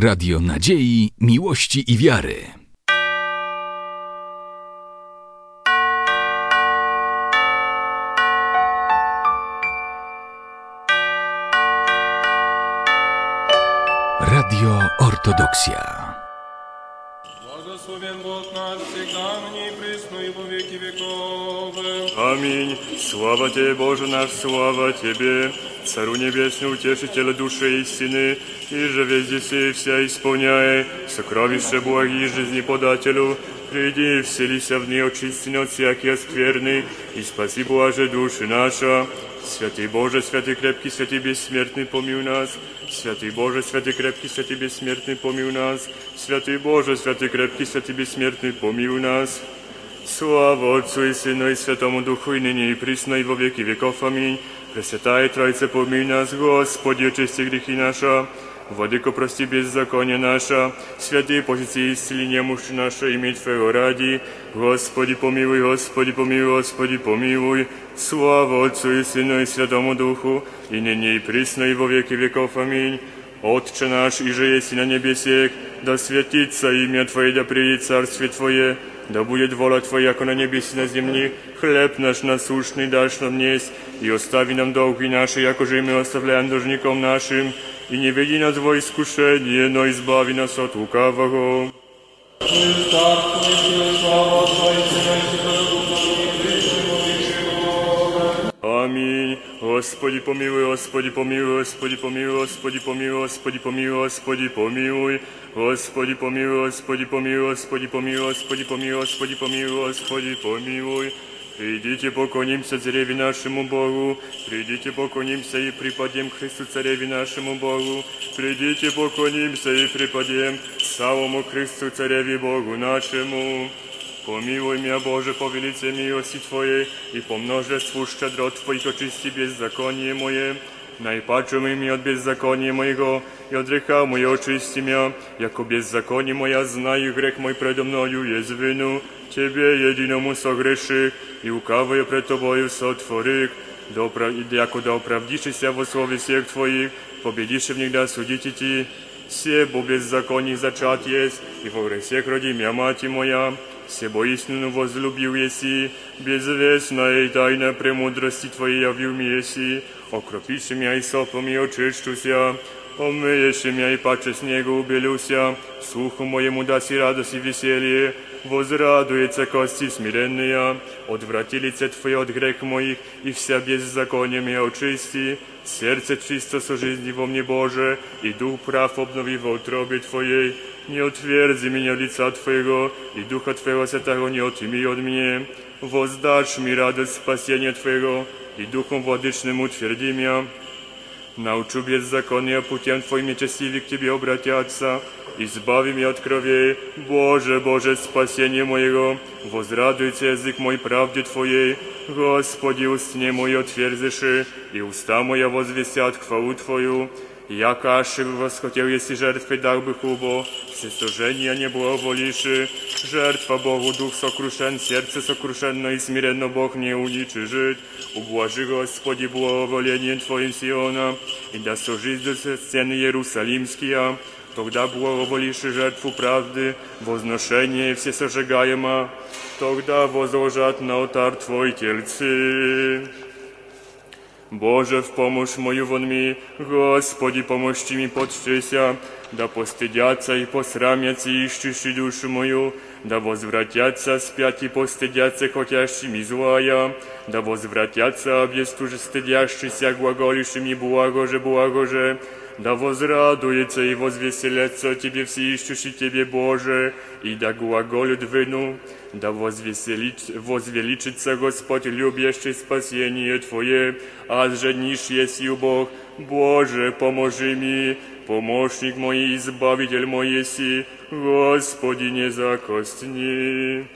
Radio Nadziei, Miłości i Wiary. Radio Ortodoksja. Благословен Бог наш всегда, ныне и присно, и во веки веков. Аминь. Слава Тебе, Боже наш, слава Тебе, Цару Небесный, Утешителя души истины, и же везде се вся исполняя, сокровище благи жизни подателю, приди, вселися в нее очисти от всякие скверны, и спаси, Боже, души наша. Святый Боже, святый крепкий, святый бессмертный, помилуй нас. Святый Боже, святый крепкий, святый бессмертный, помилуй нас. Святый Боже, святый крепкий, святый бессмертный, помилуй нас. Слава Отцу и Сыну и Святому Духу, и ныне и присно, и во веки веков. Аминь. Пресвятая Троица, помилуй нас, Господи, очисти грехи наши. Владыко, прости беззаконие наше, святые позиции исцеления муж наше, имя Твоего ради. Господи, помилуй, Господи, помилуй, Господи, помилуй. Слава Отцу и Сыну и Святому Духу, и ныне и присно, и во веки веков. Аминь. Отче наш, и же есть на небесех, да святится имя Твое, да приедет царствие Твое, да будет воля Твоя, яко на небесе на земле. Хлеб наш насущный дашь нам несть, и остави нам долги наши, яко же и мы оставляем должником нашим, и не веди нас во искушение, но избави нас от лукавого. Аминь. Господи помилуй, Господи помилуй, Господи помилуй, Господи помилуй, Господи помилуй, Господи помилуй. Господи помилуй, Господи помилуй, Господи помилуй, Господи помилуй, Господи помилуй, Господи помилуй. Придите, поклонимся цареве нашему Богу, придите, поклонимся и припадем к Христу цареве нашему Богу, придите, поклонимся и припадем самому Христу цареве Богу нашему. Помилуй меня, Боже, по велице милости Твоей, и по множеству щедрот Твоих очисти беззаконие мое. Najpaczą mi od bezzakonia mojego i od grzech mojego oczyści mnie, jako bezzakonie moja znaju grzech mój predo mnoju jest winu, Ciebie jedinomu sogreszy i ukawuję przed Tobою sotworyk, dobra, jako da opravdiszy się w słowie всех Twoich, победишь в них да судите Ти, все бо беззаконий зачат есть, и во грехах роди меня мать моя, все бо истину возлюбил еси, безвестная и тайна премудрости Твоей явил мне еси, окропишь меня и сопом и очищуся, омыешь меня и паче снегу убелюся, суху моему даси радость и веселье, возрадуется кости смиренные, отврати лице Твое от грех моих, и вся беззаконие меня очисти, сердце чисто со жизни во мне Боже, и дух прав обнови в утробе Твоей, не отверзи меня лица Твоего, и духа Твоего святого не отыми от мне, воздашь ми радость спасения Твоего, и духом владычным утверди меня, научу беззакония путем Твоим нечестивый к Тебе обратятся, избави меня от крови, Боже, Боже, спасение моего, возрадуется язык мой правде Твоей, Господи, устне мой отверзиши, и уста моя возвестят хвалу Твою, яко аше восхотел, если жертвы дал бы хубо, все служения не благоволиши, жертва Богу дух сокрушен, сердце сокрушенно и смиренно Бог не уничижит, ублажи, Господи, благоволение Твоим Сиона, и да сожить до стены Иерусалимские, Тогда благоволишь жертву правды, возношение все сожигаемо, тогда возложат на алтарь Твой тельцы. Боже, в помощь мою вон ми, Господи, помощи ми подшися, да постыдятся и посрамятся ищущие душу мою, да возвратятся спять и постыдятся хотящими злая, да возвратятся объестуже стыдящийся глаголишими благо же, благо же, да возрадуется и возвеселятся Тебе все ищущие Тебе, Боже, и да глаголют вину, да возвеселит, возвеличится Господь, любящий спасение Твое, а женишь есть Бог, Боже, поможи мне, помощник мой, избавитель мой еси, Господи, не закостни.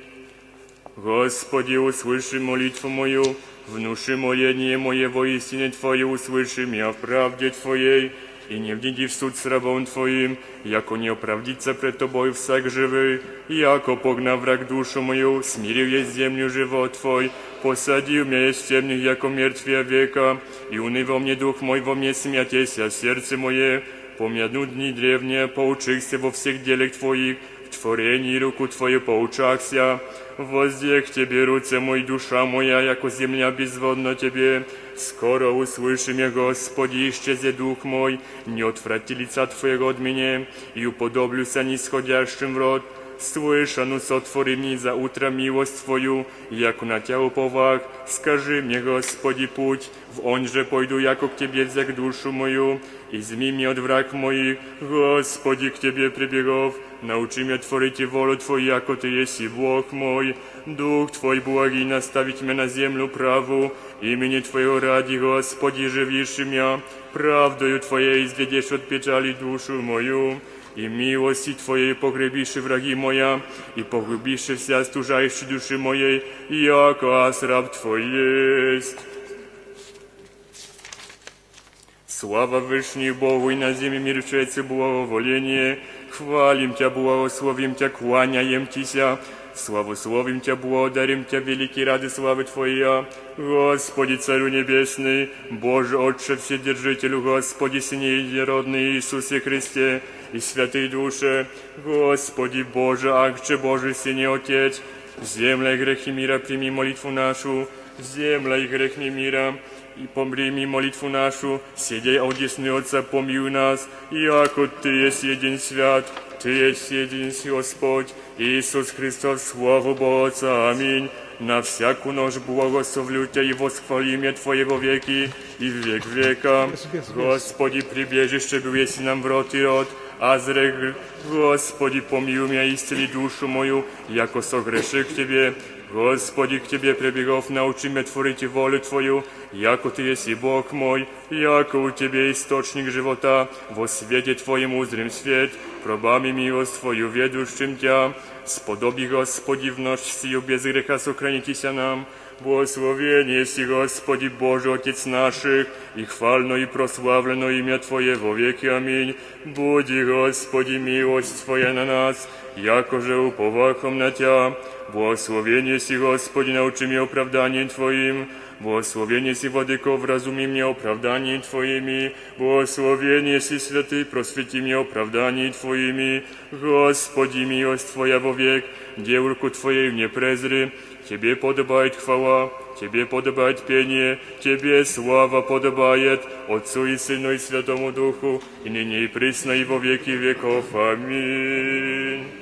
Господи, услыши молитву мою, внуши моление мое во истине Твое, услыши меня в правде Твоей, и не вниди в суд с рабом Твоим, яко не оправдится пред Тобой всяк живый, яко погнав враг душу мою, смирил есть землю живот Твой, посадил меня есть темных, яко мертвия века, и унывал мне дух мой во мне смятеся сердце мое, помяну дни древние, поучихся во всех делах Твоих, в творении руку Твою поучахся. Воздех Тебе, руце мой, душа моя, яко земля безводна Тебе. Скоро услышим я, Господи, исчезе дух мой, не отврати лица Твоего от меня, и уподоблюся нисходящим в род. Слышану сотвори мне за утро милость Твою, яко на Тя уповах. Скажи мне, Господи, путь, в он же пойду, яко к Тебе взяк душу мою. Изми мне от враг моих, Господи, к Тебе прибегов. Научи меня творить и волю Твою, яко Ты есть и Бог мой. Дух Твой благий наставить меня на землю праву. Имени Твоего ради, Господи, живишь меня. Правдою Твоей изведешь от печали душу мою и милости Твоей погребишь враги моя, и погубишь вся стужающей души моей, яко раб Твой есть. Слава Вышний Богу и на земле мир чается благоволение. Хвалим Тя, благословим Тя, кланяем Тися. Славословим Тя, благодарим Тя, великий рады славы Твоя. Господи, Царю Небесный, Боже, Отче Вседержителю, Господи, Сине Единородный Иисусе Христе, и святые души, Господи Боже, Акче Божий, Сине Отец, земля и грехи мира, прими молитву нашу, земля и грехи мира, и помрими молитву нашу, сидей одесны Отца, помилуй нас, яко Ты есть един свят, Ты есть един Господь, Иисус Христос, слава Богу Отца, аминь. На всяку нож благословлю Тебя и восхвалим я Твоего веки и в век века. Господи, прибежище был если нам в рот и рот, а зрек, Господи, помилуй меня, исцели душу мою, яко согреши к Тебе. Господи, к Тебе прибегов, научи меня творить волю Твою, яко Ты есть и Бог мой, яко у Тебе источник живота, во свете Твоем узрим свет, пробами милость Твою ведущим Тя, сподоби, Господи, в ночь сию без греха сохранитеся нам, Благословение си, Господи Боже, Отец наших, и хвально и прославлено имя Твое во веки. Аминь. Буди, Господи, милость Твоя на нас, яко же уповахом на Тя. Благословение си, Господи, научи меня оправданием Твоим. Благословение си, Владыко, вразуми мне оправданием Твоими. Благословение си, Святый, просвети мне оправданием Твоими. Господи, милость Твоя вовек, девурку Твоей мне презри. Тебе подобает хвала, Тебе подобает пение, Тебе слава подобает, Отцу и Сыну и Святому Духу, и ныне и присно и во веки веков. Аминь.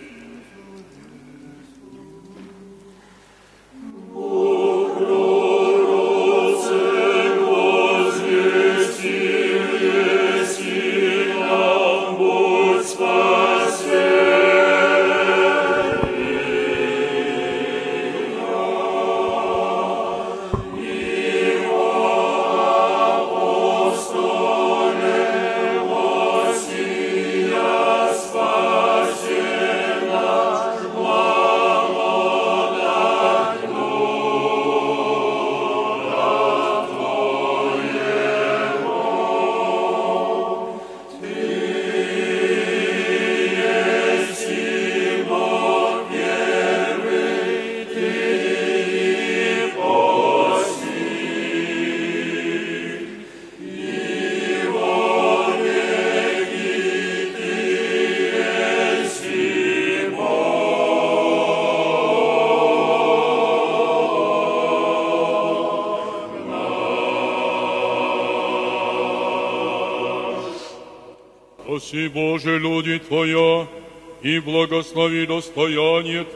Благослови достояние.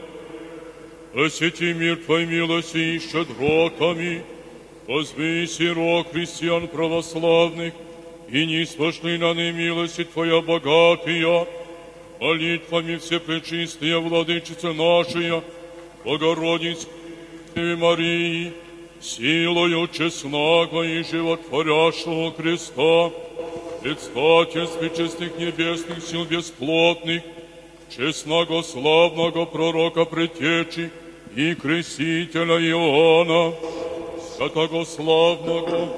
Освети мир Твой милости и щедротами, возвеси рог христиан православных, и не спошли на немилости Твоя богатая, молитвами все пречистая владычица нашая, Богородица Девы Марии, силою честного и животворящего креста, предстательстве честных небесных сил бесплотных, честного славного пророка предтечи и крестителя Иоанна, святого славного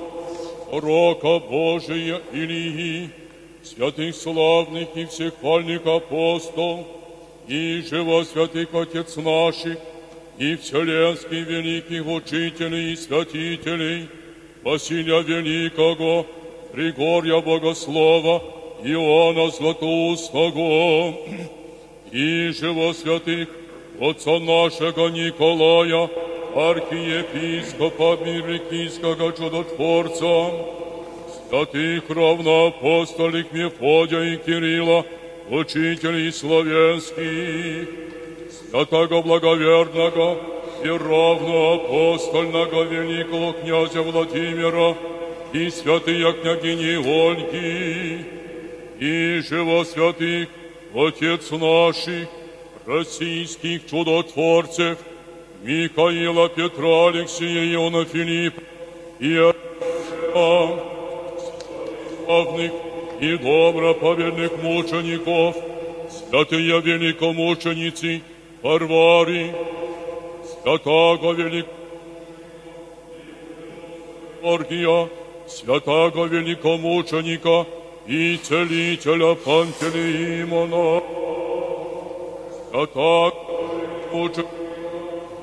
пророка Божия Илии, святых славных и всех хвальных апостол, и живо святых Отец наших, и вселенских великих учителей и святителей, Василия Великого, Григория Богослова, Иоанна Златоустого, и живо святых отца нашего Николая, архиепископа Мирикийского чудотворца, святых равноапостолик Мефодия и Кирилла, учителей славянских, святого благоверного и равноапостольного великого князя Владимира и святые княгини Ольги, и живо святых Отец наших, российских чудотворцев, Михаила, Петра, Алексея, Иона, Филиппа и славных и доброповедных мучеников, святые великомученицы Варвары, святого великого Георгия, святого великомученика и целителя Пантелеимона, святого мученика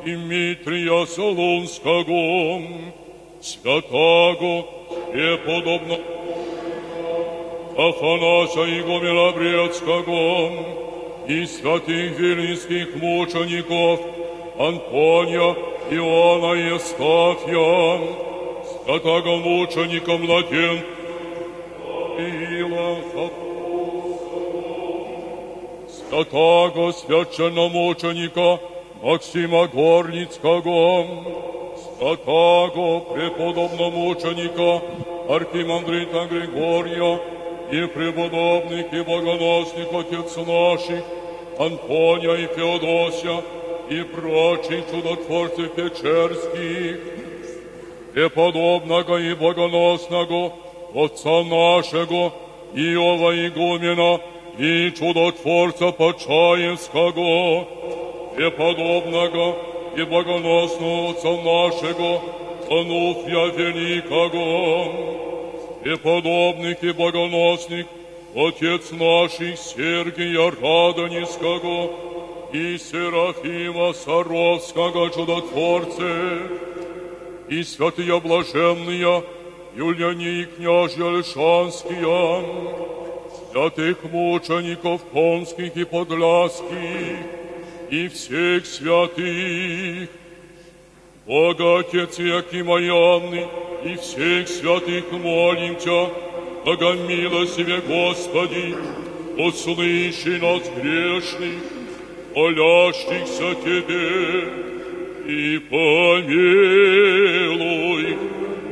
Дмитрия Солунского, святого преподобного Афанаса Игумира Брецкого и святых велинских мучеников Антония, Иоанна и Евстафия, святого мученика Младен, Ила, святого священномученика Максима Горницкого, святого преподобномученика архимандрита Григория и преподобных и богоносных отец наших Антония и Феодосия и прочих чудотворцев Печерских, преподобного и богоносного отца нашего Иова Игумена и чудотворца Почаевского, преподобного и богоносного отца нашего Ануфья Великого, преподобных и богоносных отец наших Сергия Радонежского и Серафима Саровского чудотворцы, и святые блаженные Юлиане и княжья Лешанские, святых мучеников конских и подляских, и всех святых, Бога Отец Якима и Анны, и всех святых молим Тя, Богомилостиве Господи, услыши нас грешных, молящихся Тебе, и помилуй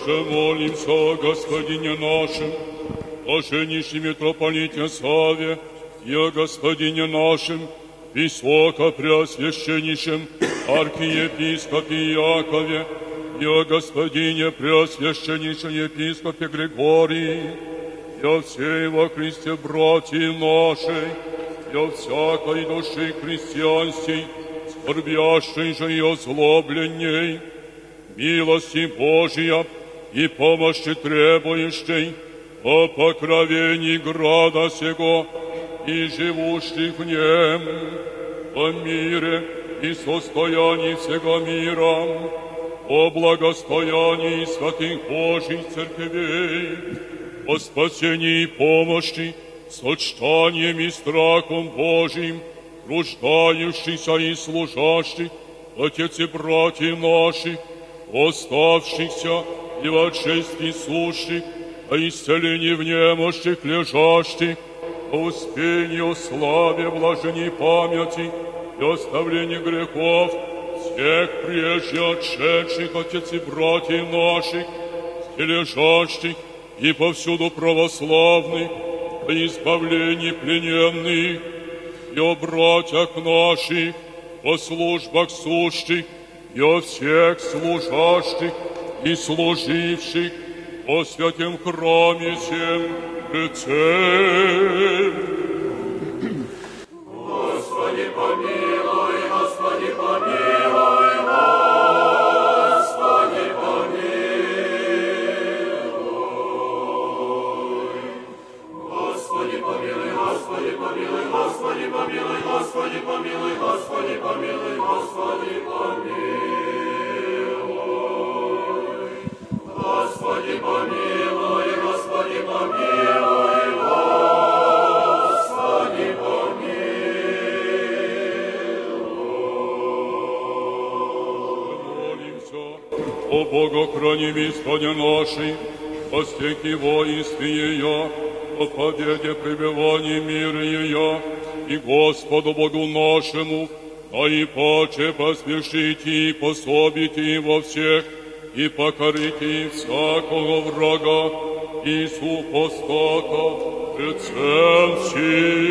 Еще молимся о Господине нашем, женище митрополите Саве и о Господине нашем, Высокопреосвященнейшем архиепископе Якове и о Господине Преосвященнейшем епископе Григории, и о всей во Христе братьев нашей, и о всякой души христианской, скорбящей же и озлобленней, милости Божия и помощи требующей, о покровении града сего и живущих в нем, о мире и состоянии всего мира, о благостоянии святых Божьих церквей, о спасении и помощи, сочтанием и страхом Божьим, рождающихся и служащих, Отец и братьев наших, оставшихся и в отшествии сущих, о исцелении в немощих лежащих, о успении, о славе, блажении памяти и оставлении грехов всех прежде отшедших отец и братьев наших, и лежащих и повсюду православных, о избавлении плененных и о братьях наших, о службах сущих, и о всех служащих и служивших о святем храме сем лицем. Бога, храни Господи нашей, о стеке воинстве ее, о победе пребывании мира ее, и Господу Богу нашему, а и паче посмешите и пособите им во всех, и покорите всякого врага, и супостата пред всем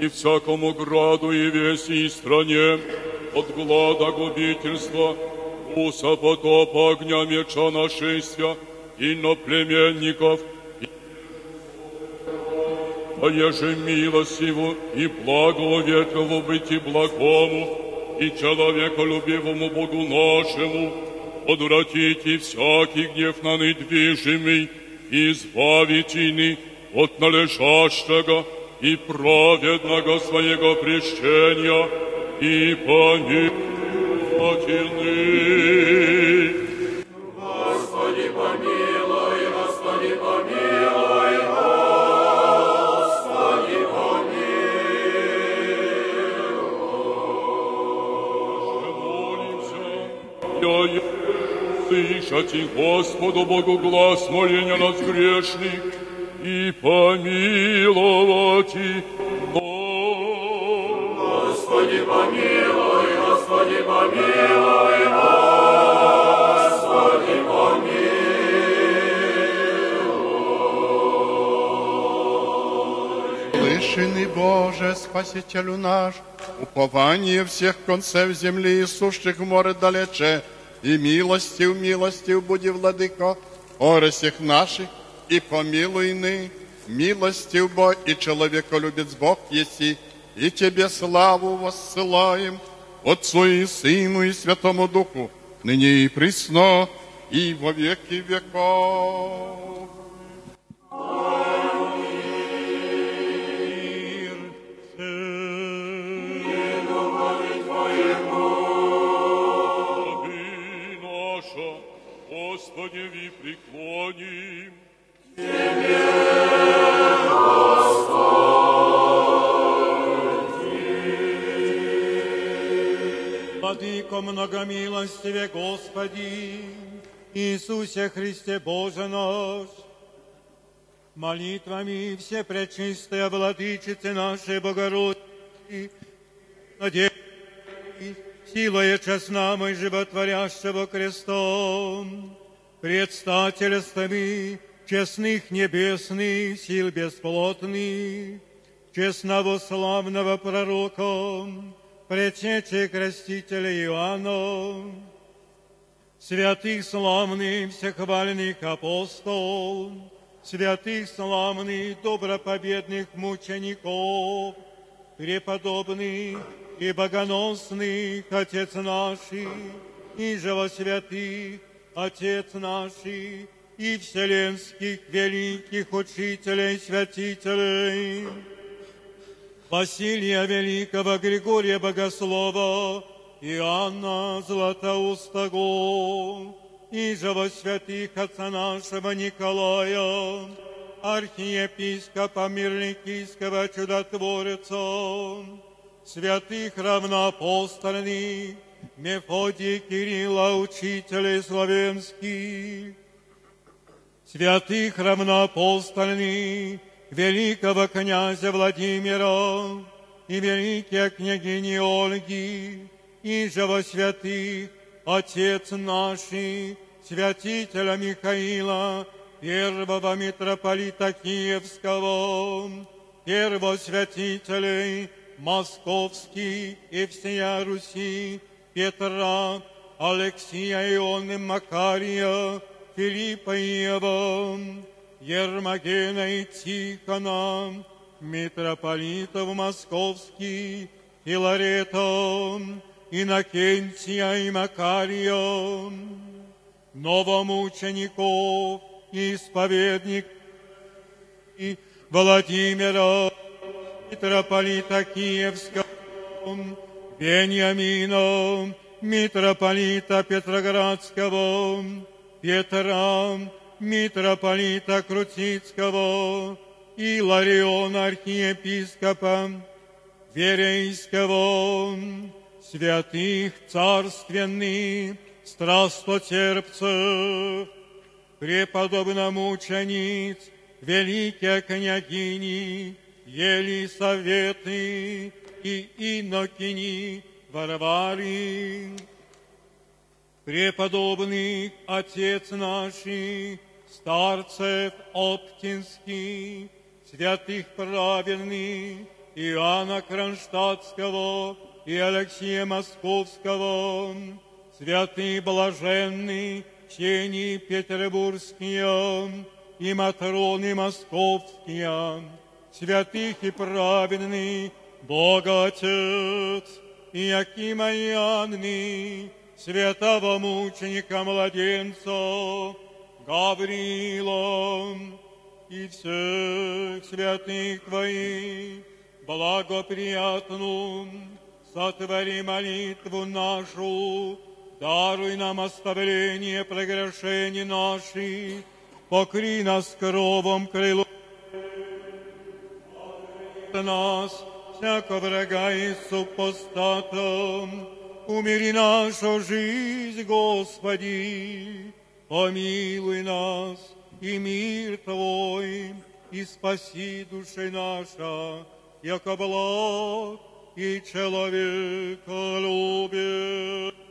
и всякому граду и веси и стране от глада губительства, уса потопа огня меча нашествия, и на племенников, а еже милостиву и благоветливу быть и благому, и человеколюбивому Богу нашему, odwracите всякий гнев на недвижимый, и избавите от належащего и праведного своего прещения, и помилуйте ны. молимся, я слышати Господу Богу глаз моления нас грешных и помиловать и Господи, помилуй, Господи, помилуй, Господи, Слышный Боже, Спасителю наш, упование всех концев земли и сущих в море далече, и милостив, милостив буди, владыко, оре всех наших, и помилуй ны, милостив Бог и человеколюбец Бог еси, и Тебе славу воссылаем, Отцу и Сыну и Святому Духу, ныне и присно, и во веки веков. Раби наша, Господи, ви преклоним. Владыко многомилостиве Господи, Иисусе Христе Боже наш, молитвами все пречистая Владычицы нашей Богородицы, надеюсь, силой честному и животворящего крестом, предстательствами честных небесных сил бесплотных, честного славного пророка, предчечи крестителя Иоанна, святых славных всехвальных апостол, святых славных добропобедных мучеников, преподобных и богоносных Отец наших, и живосвятых Отец наших, и вселенских великих учителей, святителей, Василия Великого, Григория Богослова, Иоанна Златоустого, и же во святых отца нашего Николая, архиепископа Мирликийского чудотворца, святых равноапостольных, Мефодия Кирилла, учителей славянских, святых равноапостольных, великого князя Владимира и великие княгини Ольги, и же во святых Отец наший, святителя Михаила, первого митрополита Киевского, первосвятителей Московский и всея Руси, Петра, Алексия Ионы Макария, Филиппа Иова, Ермогена и Тихона, митрополитов Московский, Филарета, Иннокентия и Макария, новомучеников, исповедник и Владимира, митрополита Киевского, Вениамина, митрополита Петроградского, Петра, митрополита Крутицкого и Лариона архиепископа Верейского, святых царственных, страстотерпцев, преподобномучениц, великие княгини, Елисаветы и Инокини Варвары, преподобных отец наших, старцев Оптинских, святых праведных, Иоанна Кронштадтского и Алексея Московского, святые блаженные, Чени Петербургские и Матроны Московские, святых и праведных, Бога Отец, и Якима и святого мученика младенца, Гаврила и всех святых Твоих, благоприятную, сотвори молитву нашу, даруй нам оставление прегрешений наших, покри нас кровом крылом нас, всяко врага и супостатом, умири нашу жизнь, Господи, помилуй нас, и мир Твой, и спаси души наша, яко благ и человека любит.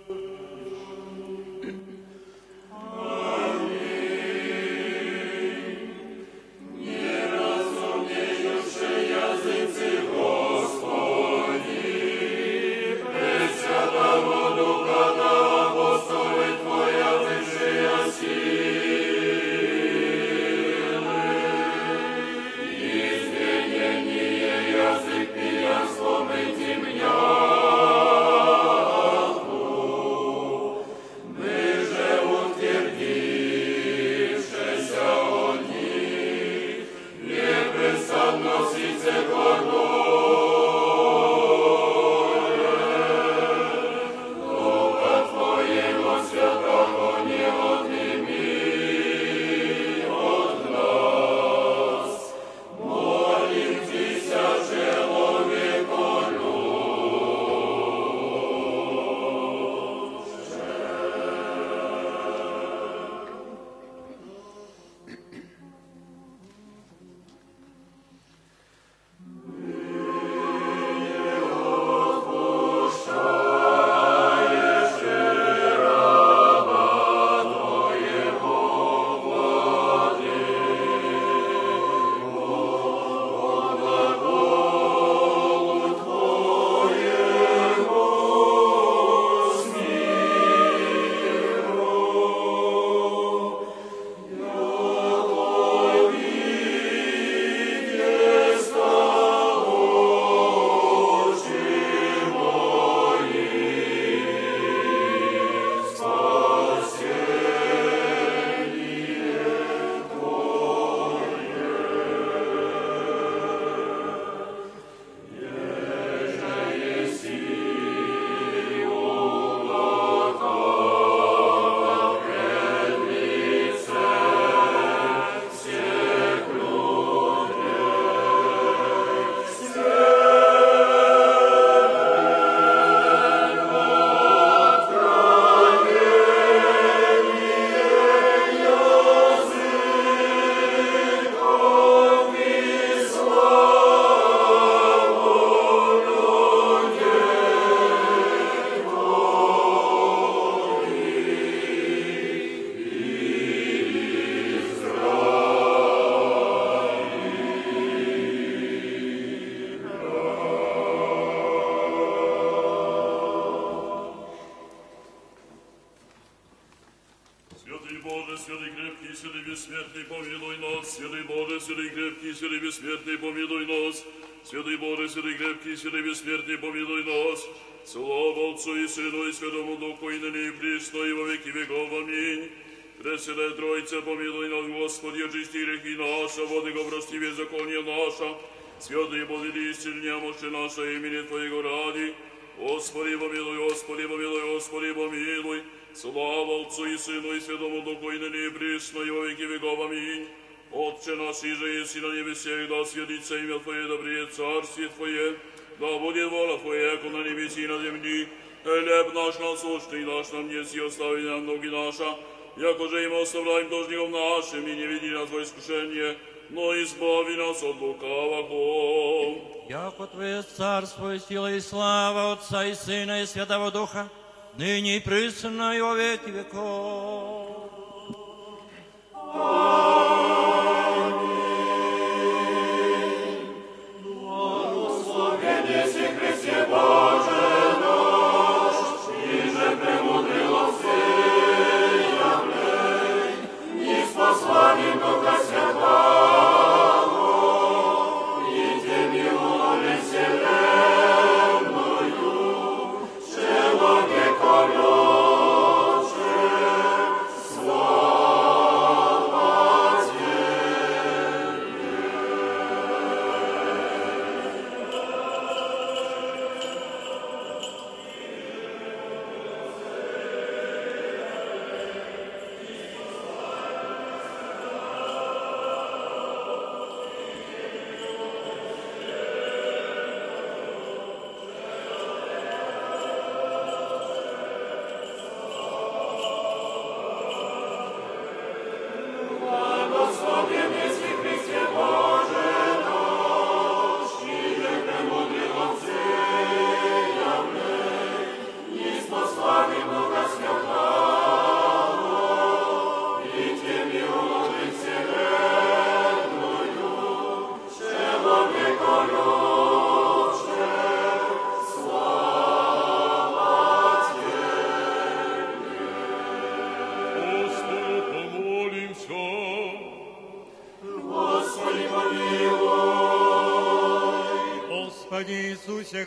Пресвятая Троица, помилуй нас, Господи, очисти грехи наши, воды го прости наша. Святый Боже, исцельни, мощи наше имени Твоего ради. Господи, помилуй, Господи, помилуй, Господи, помилуй. Слава Отцу и Сыну и Святому Духу, и ныне и присно, и во веки веков. Аминь. Отче наш, и же еси на небесех, да святится имя Твое, да придет царствие Твое, да будет воля Твоя, яко на небеси и на земли. Хлеб наш насущный, дашь нам неси, остави нам ноги наша, яко же им оставляем должником нашим, и не веди нас во искушение, но избави нас от лукавого. Яко Твое царство и сила и слава Отца и Сына и Святого Духа, ныне и присно и во веки веков.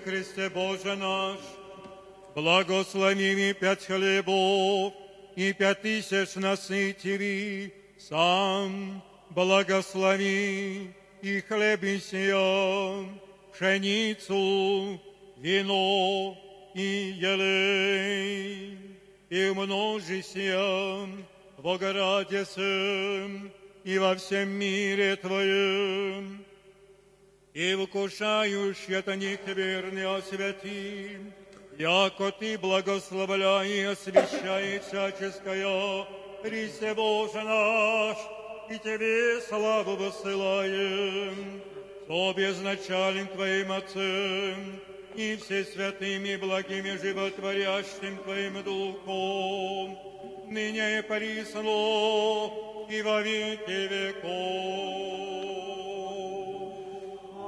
Христе Боже наш, благословими пять хлебов и пять тысяч насытили, сам благослови и хлеб и сия, пшеницу, вино и елей, и умножися в ограде сем и во всем мире Твоем, и вкушающий от них верный освяти, яко Ты благословляй и освящай всяческое, Христе Боже наш, и Тебе славу высылаем, со безначален Твоим Отцем, и все святыми благими животворящим Твоим Духом, ныне и присно, и во веки веков.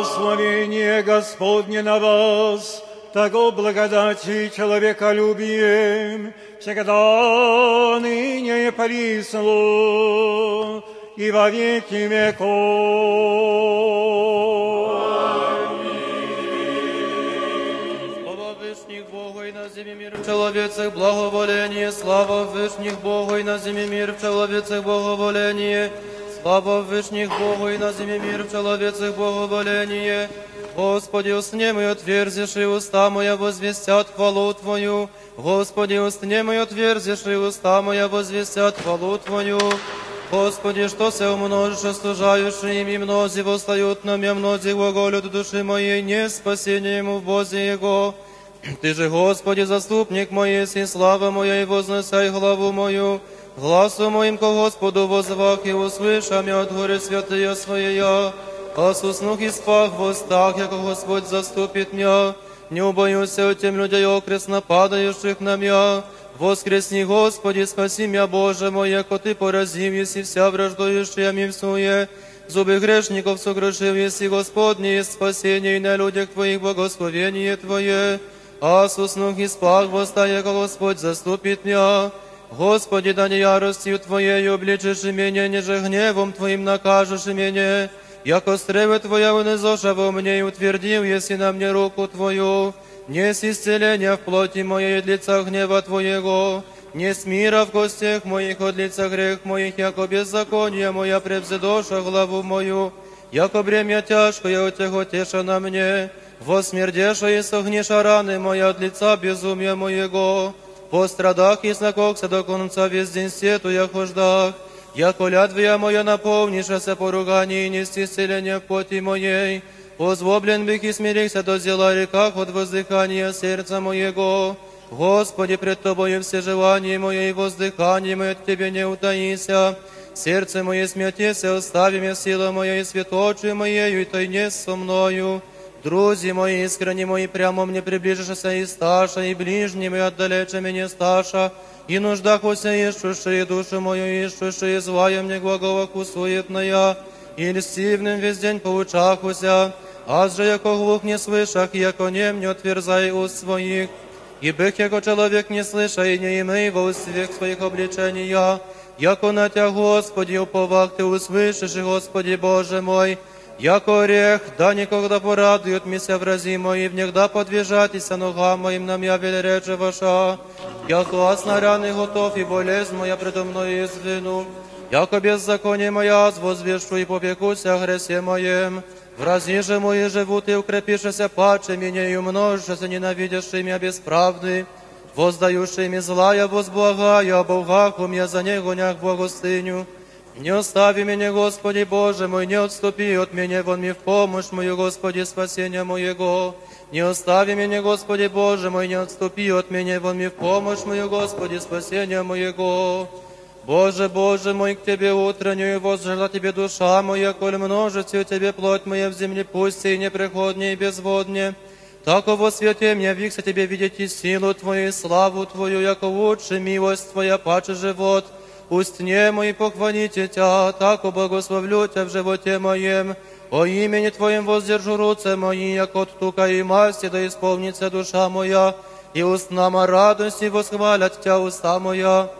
Благословение Господне на вас, того благодати и человеколюбием, всегда ныне и присно, и во веки веков. Слава Вышних Богу и на земле мир в человецах благоволение, слава Вышних Богу и на земле мир в человецах благоволение, слава Вышних Богу и на земле мир в человецах благоволение. Господи, устне мой отверзишь, и уста моя возвестят хвалу Твою. Господи, устне мой отверзишь, и уста моя возвестят хвалу Твою. Господи, что се умножишь, остужающие ими мнози восстают на меня, мнози глаголют души моей, не спасение ему в Бозе Его. Ты же, Господи, заступник мой, и слава моя, и вознесай главу мою, гласу моим ко Господу возвах, и услышам я от горы святые своя, а с уснух и спах в устах, яко Господь заступит меня, не убоюся тем людей окресно падающих на меня, Воскресни, Господи, спаси меня, Боже мой, яко Ты поразив, если вся враждующая ми всуе, зубы грешников согрешив, если Господне, спасение и на людях Твоих благословение Твое, а с уснух и спах восстая, Господь заступит меня. Господи, да не яростью Твоею обличишь меня, ниже гневом Твоим накажешь меня, яко стревы Твоя унизоша во мне и утвердил, если на мне руку Твою, неси исцеление в плоти моей от лица гнева Твоего, не мира в костях моих от лица грех моих, яко беззаконие моя превзедоша главу мою, яко бремя тяжкое от Тего теша на мне, восмердеша и согниша раны моя от лица безумия моего, по страдах и знакокся до конца весь день сету я хождах, яко лядвия моя наполнишася поругание и нести исцеление в поти моей, Позвоблен бих и смирился до зела реках от воздыхания сердца моего. Господи, пред Тобою все желания мои и воздыхание мое от Тебе не утаися. Сердце мое смятеся, остави меня сила моя и светочи моею, и тайне со мною. Друзі мої, искренні мої, прямо мне приближишься и сташа, и ближними отдалече меня сташа, и нуждах ося ищущие душу мою, ищущие звая мне глаголаку суетная, и льстивным весь день поучахуся, аз же яко глух не слышах, яко нем не отверзай уст своих, и бых яко человек не слыша, и не имей во устах своих обличения, яко на Тя, Господи, уповах Ты услышишь, Господи Боже мой, Яко орех, да никогда порадуют мися врази мои, внегда подвижатися ногам моим нам я велерече ваша. Яко оснаряный готов, и болезнь моя предо мною извину. Яко беззаконие моя возвешу и попекуся о гресе моем. Врази же мои живут и укрепишься паче меня и умножишься, ненавидящий меня бесправный. Воздающий ми злая, возблагая, о Богах у меня за него гонях благостыню. Не остави меня, Господи Боже мой, не отступи от меня, вон мне в помощь мою, Господи, спасения моего. Не остави меня, Господи Боже мой, не отступи от меня, вон мне в помощь мою, Господи, спасения моего. Боже, Боже мой, к Тебе утреннюю возжила Тебе душа моя, коль множится у Тебе плоть моя в земле, пусть и неприходнее и безводнее. Тако во свете мне вихся Тебе видеть и силу Твою, и славу Твою, яко лучше милость Твоя, паче живот. Пусть не мои похвалите Тя, так благословлю Тя в животе моем. О имени Твоем воздержу руце мои, як от тука и масти, да исполнится душа моя, и устнама радости восхвалят Тя уста моя.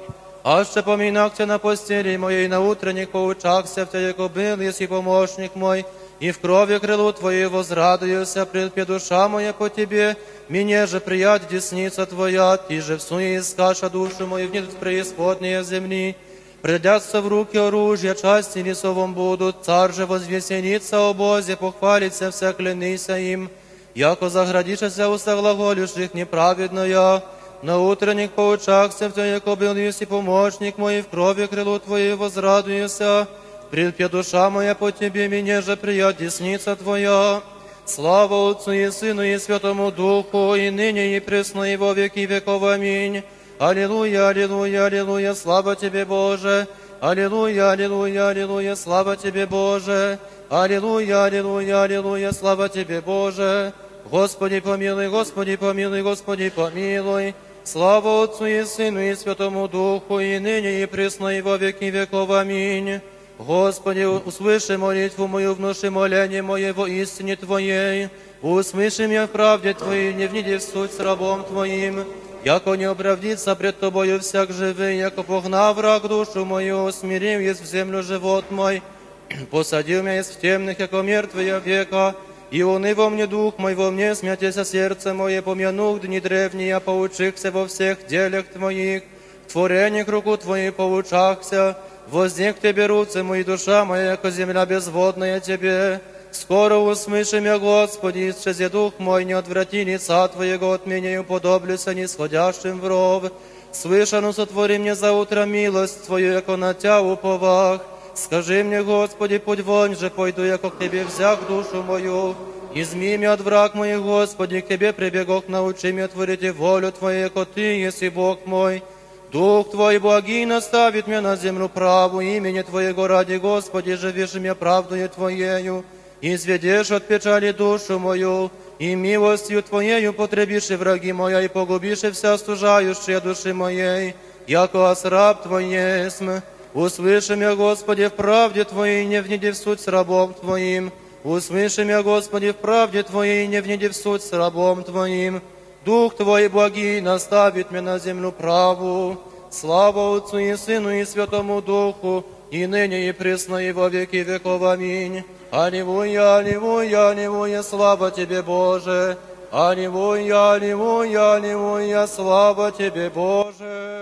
А ще поминах Тя на постели моей, на утренних поучахся в Тя, як был, если помощник мой, и в крови крылу Твоей возрадуюся, пред душа моя по Тебе, мне же прият десница Твоя, Ты же в суе искаша душу мою в преисподние земли. Придятся в руки оружия, части лесовом будут, царь же возвесенится о Бозе, похвалится вся клянися им, яко заградишься уста глаголюших неправедно я, на утренних поучахся в Тя, яко был если помощник мой, в крови крылу Твоей возрадуюся, Пред душа моя по Тебе, мне же прият десница Твоя. Слава Отцу и Сыну и Святому Духу, и ныне и пресно, и во веки веков. Аминь. Аллилуйя, аллилуйя, аллилуйя, слава Тебе, Боже. Аллилуйя, аллилуйя, аллилуйя, слава Тебе, Боже. Аллилуйя, аллилуйя, аллилуйя, слава Тебе, Боже. Господи, помилуй, Господи, помилуй, Господи, помилуй. Слава Отцу и Сыну и Святому Духу, и ныне и пресно, и во веки веков. Аминь. Господи, услыши молитву мою, внуши моление мое во истине Твоей. Услыши меня в правде Твоей, не вниди в суть с рабом Твоим. Яко не оправдится пред Тобою всяк живый, яко погнав враг душу мою, смирив есть в землю живот мой. Посадил меня есть в темных, яко мертвые века, и унывал мне дух мой, во мне смятеся сердце мое, помянух дни древние, поучихся во всех делях Твоих, в творениях руку Твоей поучахся, Возник к Тебе руцы мои, душа моя, яко земля безводная Тебе. Скоро услышим я, Господи, исчезе дух мой, не отврати лица Твоего от меня и уподоблюся нисходящим в ров. Слышану сотвори мне за утро милость Твою, яко на Тя уповах. Скажи мне, Господи, путь вонь же пойду я, как Тебе взяк душу мою. Изми меня от враг моих, Господи, к Тебе прибегок, научи меня творить волю Твою, яко Ты, еси Бог мой. Дух Твой благий наставит меня на землю праву, имени Твоего ради, Господи, живешь меня правдою Твоею. Изведешь от печали душу мою, и милостью Твоею потребишь и враги моя, и погубишь и вся стужающая души моей, яко раб Твой есмь. Услыши меня, Господи, в правде Твоей, не внеди в суть с рабом Твоим. Услыши меня, Господи, в правде Твоей, не внеди в суть с рабом Твоим. Дух Твой благий наставит меня на землю праву. Слава Отцу и Сыну и Святому Духу, и ныне и пресно и во веки веков. Аминь. Аллилуйя, аллилуйя, аллилуйя, слава Тебе, Боже. Аллилуйя, аллилуйя, аллилуйя, слава Тебе, Боже.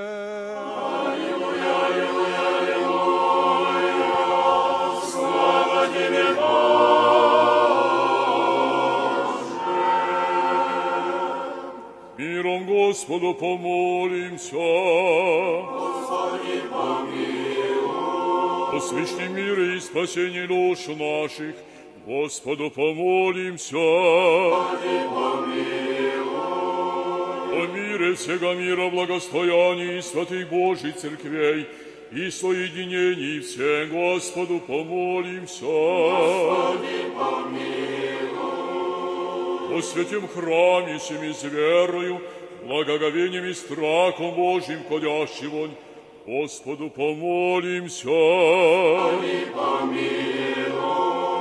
Господу помолимся. Господи, помилуй. Посвящи мир и спасение душ наших, Господу помолимся. Господи, помилуй. О мире всего мира, благостоянии святых Божьих церквей и соединений всем Господу помолимся. Господи, помилуй. О святем храме семи с верою, благоговением и страхом Божьим ходящего, Господу помолимся. Господи, помилуй.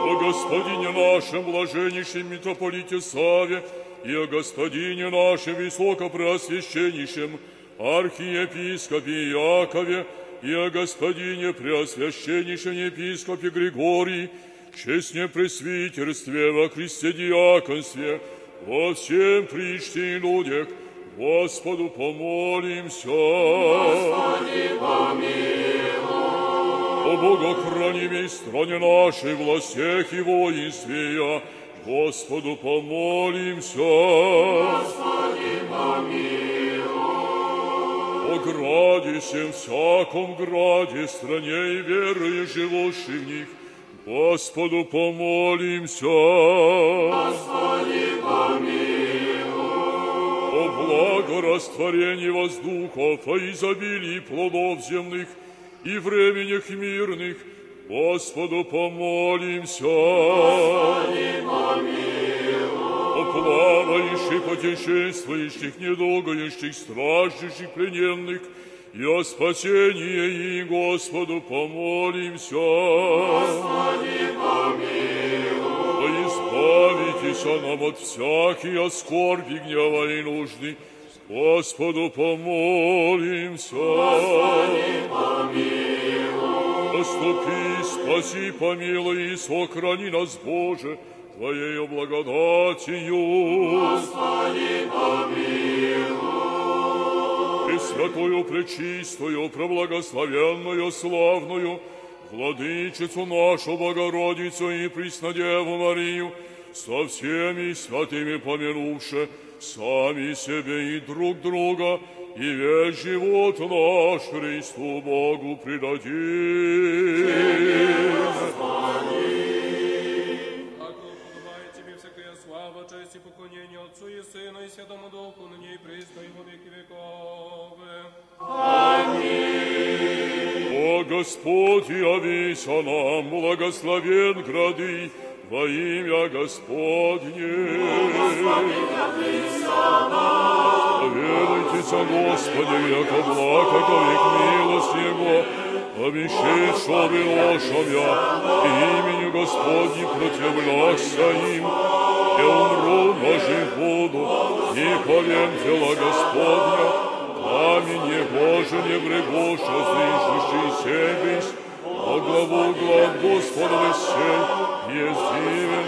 О Господине нашем, блаженнейшем митрополите Саве, и о Господине нашем высокопреосвященнейшем архиепископе Якове, и о Господине преосвященнейшем епископе Григории, честне пресвитерстве во Христе диаконстве, во всем причте и людях, Господу помолимся. Господи, помилуй. О богохранимой стране нашей, властях и воинстве Господу помолимся. Господи, помилуй. О граде всем всяком граде, стране и веры, живущих в них, Господу помолимся. Господи, помилуй. О благорастворении воздухов, о изобилии плодов земных и временях мирных, Господу помолимся. Господи, помилуй. О плавающих, путешествующих, недолгающих, страждущих, плененных, и о спасении и Господу помолимся. Господи, помилуй. О избавитесь нам от всякой скорби, гнева и нужды, Господу помолимся. Господи, помилуй. Наступи, спаси, помилуй и сохрани нас, Боже, Твоею благодатью. Господи, помилуй. Пресвятую, пречистую, преблагословенную, славную, Владычицу нашу Богородицу и Преснодеву Марию, со всеми святыми помянувши, сами себе и друг друга, и весь живот наш Христу Богу предадим. Слава, честь и поклонение Отцу и Сыну и Святому Духу, ныне и присно во веки веков. О Господь, явися нам, благословен грады, во имя Господне. Поведайтесь о Господе, яко благ, како век милость Его, обещавшего ложам я, именю Господне противляся им, и умру, но жив буду, и повем Господня, Пламени Боже не врегоша, слышащий себись, о главу глав Господа сей, ездивен,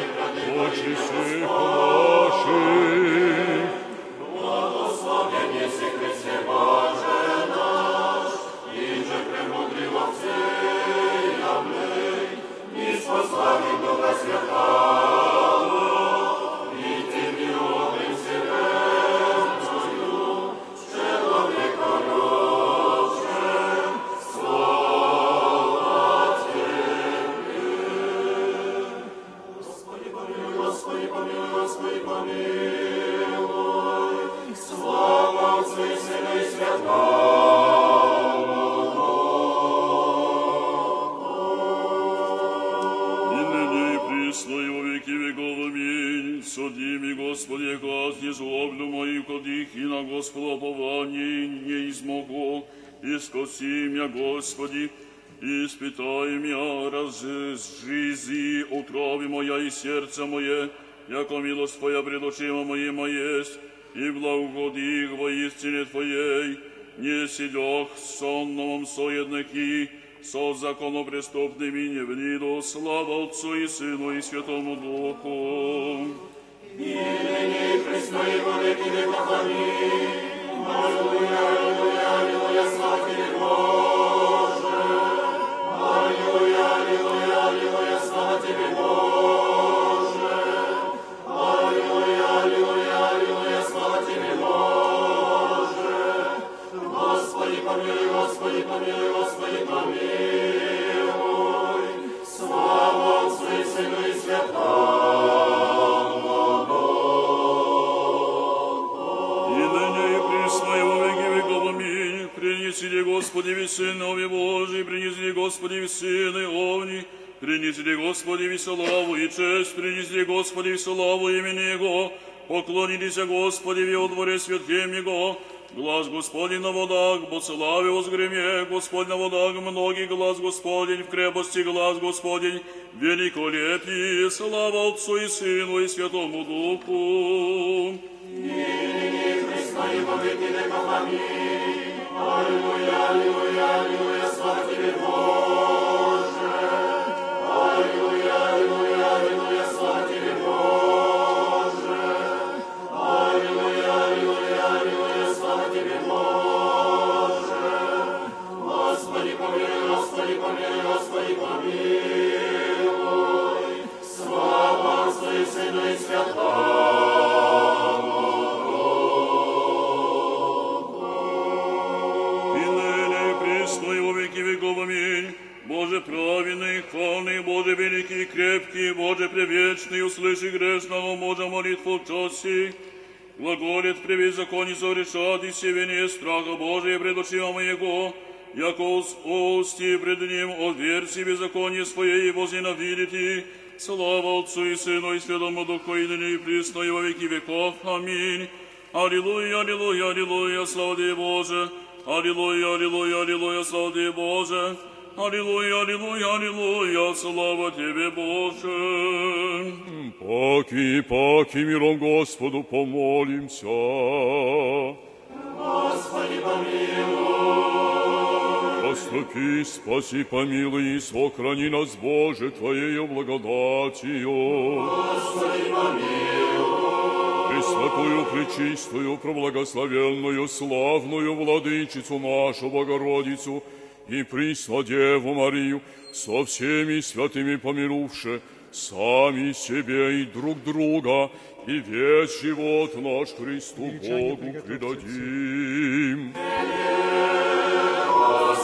очи всех наших. Благословен еси Христе Боже наш, и же премудрый во всей облей, и спаслави Духа Святого, измогу, и скоси меня, Господи, и испытай меня, разжизи утроби моя и сердце мое, яко милость Твоя пред очима моима есть, и благоугоди их во истине Твоей, не сидях сонном соедники, со законопреступными не вниду, слава Отцу и Сыну и Святому Духу. И ныне и пресно и во веки веков. Аминь. Аллилуйя, аллилуйя, аллилуйя, слава Тебе, Боже. Господи, весельны ови Божий, принесите, Господи, весельны овни, принесите, Господи, веселаву и честь, принесите, Господи, веселаву имени Его, поклонитесь, Господи, в Его дворе святым Его, Глаз Господень на водах, бо славе возгреме, Господь на водах многих, глаз Господень в крепости, глаз Господень великолепие, слава Отцу и Сыну и Святому Духу. ныне и Аллилуйя, аллилуйя, аллилуйя, слава Тебе, Боже. Боже праведный, хвалный, Боже великий и крепкий, Боже превечный, услыши грешного Божа молитву в часе. Глаголит при законе решат и севение страха Божия пред очима моего, яко с ости пред ним отверь себе законе свое и возненавидите. Слава Отцу и Сыну и Святому Духу, и ныне и присно и во веки веков. Аминь. Аллилуйя, аллилуйя, аллилуйя, слава Тебе, Боже. Аллилуйя, аллилуйя, аллилуйя, слава Тебе, Боже. Аллилуйя, аллилуйя, аллилуйя, слава Тебе, Боже. Паки, паки, миром Господу помолимся. Господи, помилуй. Поступи, спаси, помилуй и сохрани нас, Боже, Твоею благодатью. Господи, помилуй. Пресвятую, пречистую, проблагословенную, славную Владычицу нашу Богородицу и Преснодеву Марию со всеми святыми помилувши, сами себе и друг друга, и весь живот наш Христу Богу предадим. По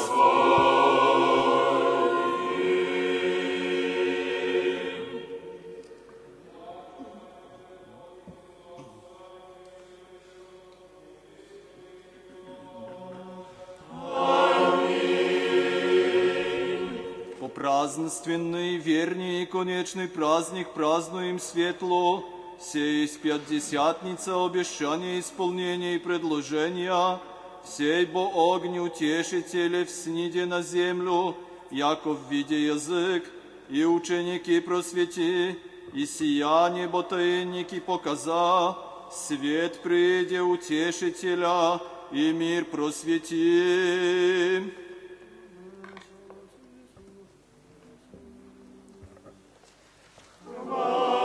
празднственный, верний и конечный праздник празднуем светло, сей есть пятидесятница обещания, исполнения и предложения, сей бо огню утешителя в сниде на землю, яко в виде язык, и ученики просвети, и сияние бо таинники показа, свет приде утешителя, и мир просвети. Аллилуйя,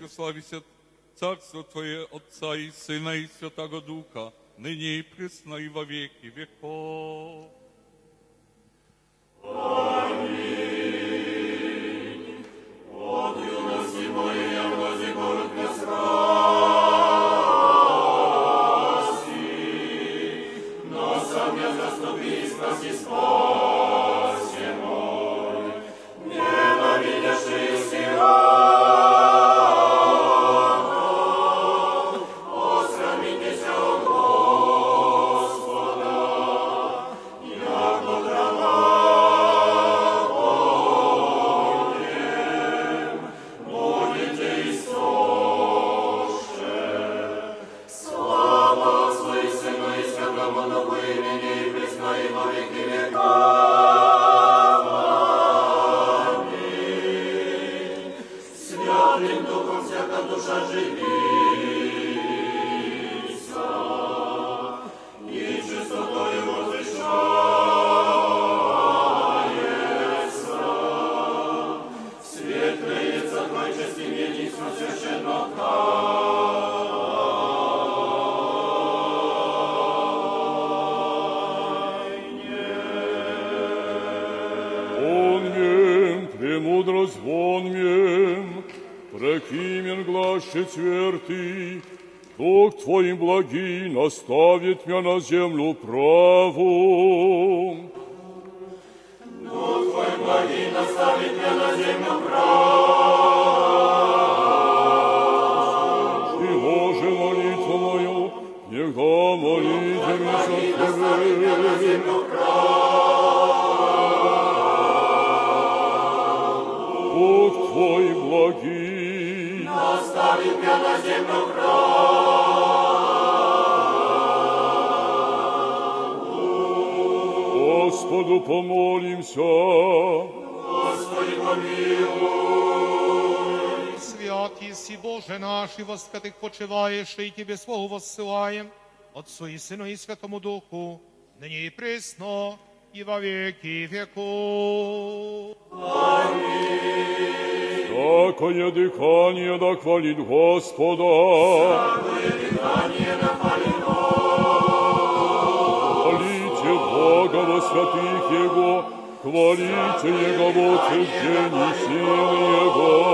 прославися Царство Твое, Отца и Сына и Святого Духа, ныне и пресно и во веки веков. Четвертый, Дух Твоим благи наставит меня на землю праву. Еси Боже наш, и во святых почиваешь, и Тебе Слово воссылаем, Отцу и Сыну и Святому Духу, ныне и пресно, и во веки веков. Всякое дыхание да хвалит Господа. Всякое дыхание да хвалит Хвалите Бога во святых Его, хвалите Его в утверждении сил Его.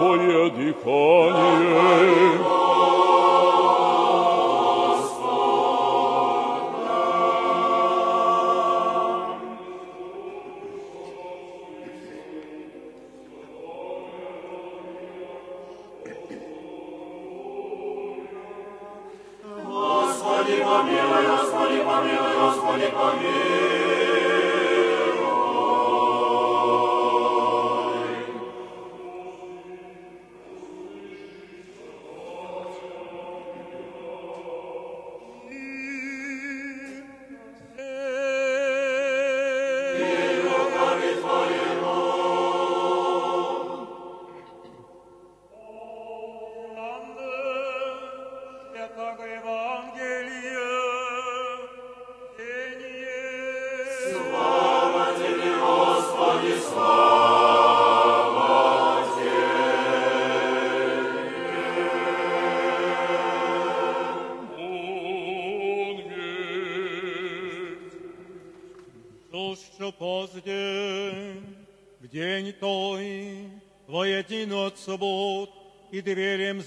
poiedi con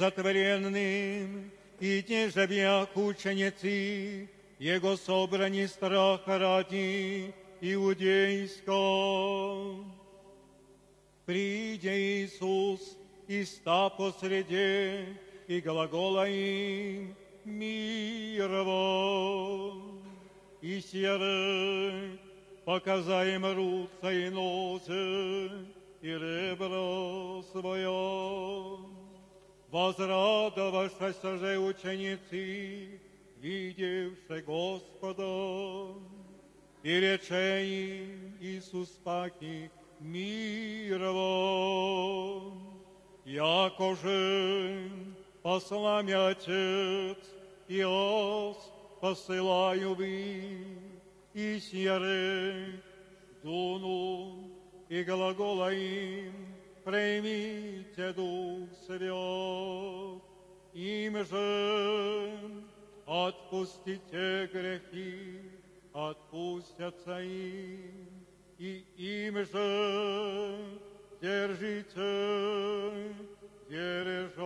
несотворенным, и те же век ученицы, Его собрани страха ради иудейского. Приде Иисус, и ста посреди, и глагола им мир вам. И серых показаем руца и носы, и ребра свое возрадовавшись же ученицы, видевши Господа, и рече им Иисус паки мирово, яко же посла Отец, и Ос посылаю вы, и сьеры дуну, и глагола им, примите Дух Свят, им же отпустите грехи, отпустятся им, и им же держите, держется.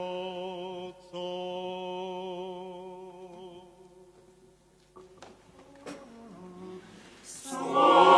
Слава!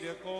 misericordia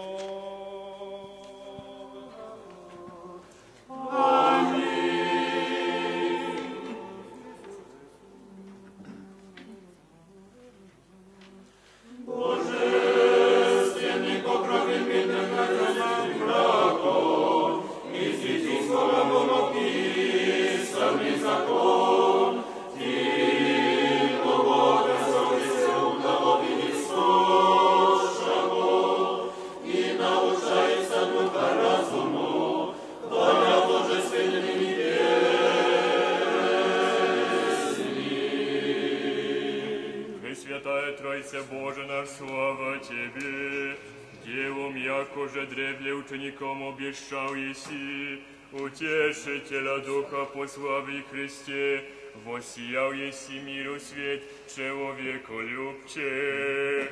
обещал еси, утешителя Духа по послави Христе, воссиял еси миру свет человеку любче.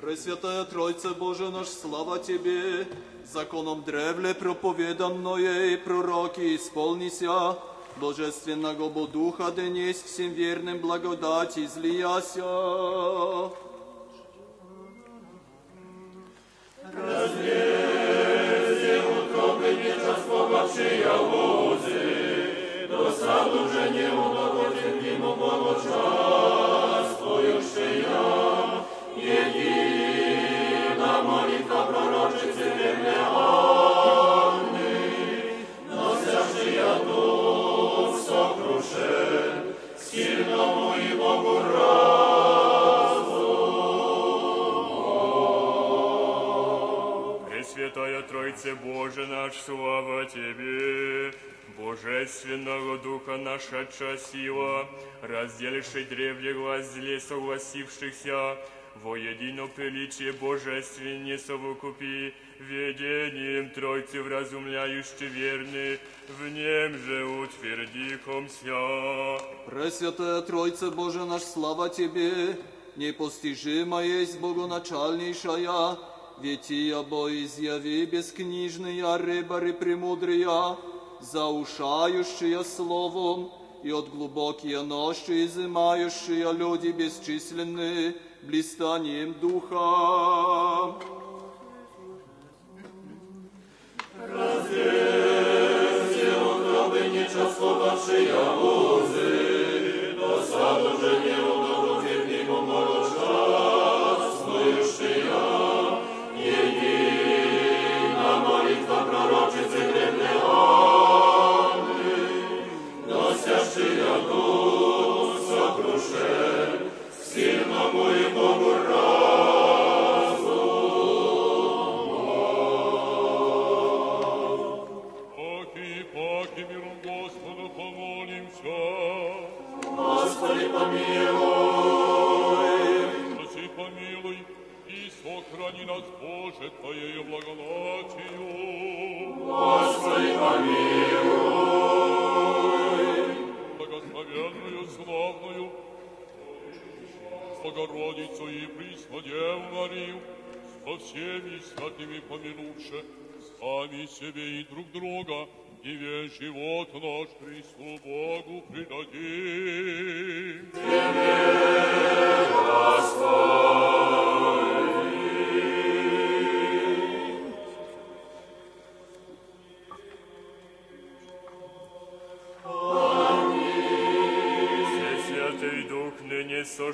Пресвятая Тройца Божия наш, слава Тебе! Законом древле проповеданное и пророки исполнися, Божественного Бо Духа денись всем верным благодать излияся. Троице Боже наш, слава Тебе! Божественного Духа наша сила, разделивший древние властей согласившихся, во едино приличие божественне совокупи, ведением Тройцы вразумляющий верны, в нем же утверди комся. Пресвятая Троица Боже наш, слава Тебе, непостижима есть Богоначальнейшая, ведь я бо изъяви бескнижные рыбары премудрия, заушающие словом, и от глубокие ноши изымающие люди бесчисленные блистанием духа. Утроby nieczasowawszy łzy, сохрани нас, Боже, Твоею благодатью. Господи, помилуй. Благословенную, славную, Богородицу и Преснодеву Марию, со всеми святыми помянувши, сами себе и друг друга, и весь живот наш Христу Богу предадим. Святый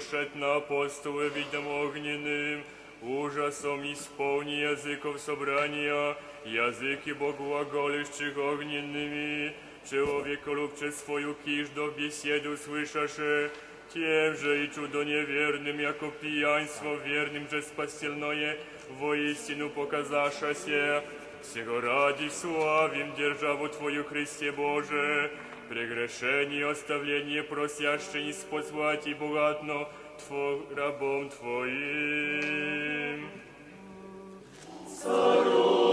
ныне сошед на апостолы видом огненным, ужасом исполни языков собрания, языки боглаголищих огненными, человека любче свою киждо беседу слышаше, тем же и чудо неверным, яко пьянство верным же спасительное, воистину показашася, всего ради славим державу Твою, Христе Боже, прегрешение и оставление не спозвать и богатно Тво, рабом Твоим. Пресвятая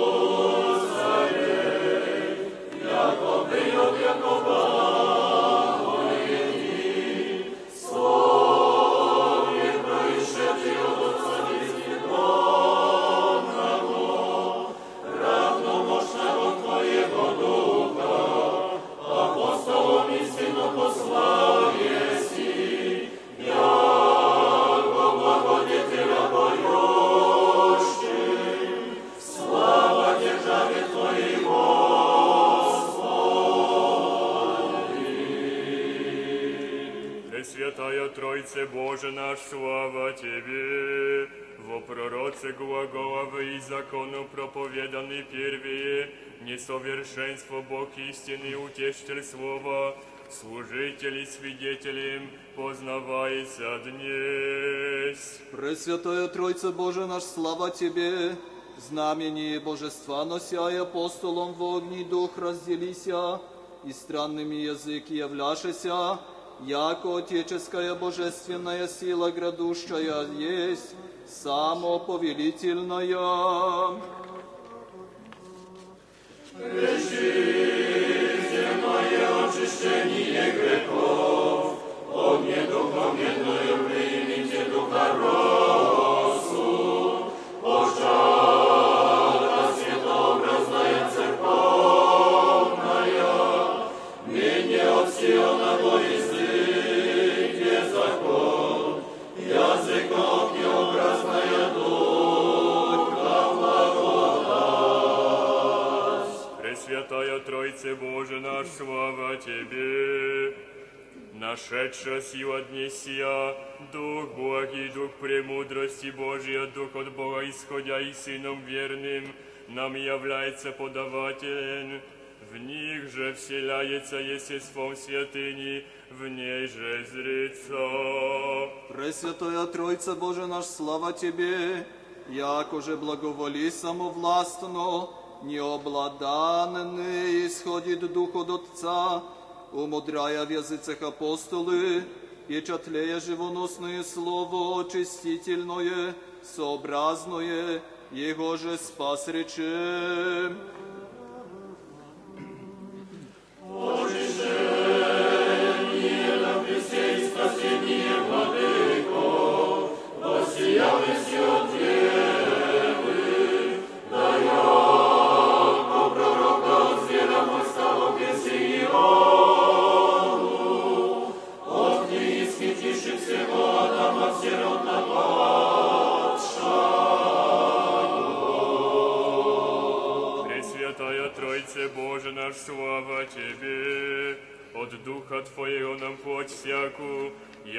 Тройце Боже наш, слава Тебе! Во пророце глаголовы и закону проповеданный первые, несовершенство Бог истины, утешитель слова, служитель и свидетелем, познавайся днесь. Пресвятая Тройце Боже наш, слава Тебе, знамение божества нося и апостолом в огни дух разделися, и странными языки являшися, яко отеческая божественная сила градущая есть, самоповелительная. Земное очищение грехов, огне духом едною примите духа росу, Пресвятая Тройце Боже наш, слава Тебе! Нашедшая сила дней сия, Дух Божий, Дух премудрости Божия, Дух от Бога исходя и Сыном верным, нам является подавателен. В них же вселяется естеством святыни, в ней же зрица. Пресвятая Тройца Боже наш, слава Тебе, яко же благоволи самовластно, необладанный исходит Дух от Отца, умудряя в языцах апостолы, печатлея живоносное слово очистительное, сообразное, Его же спас речем.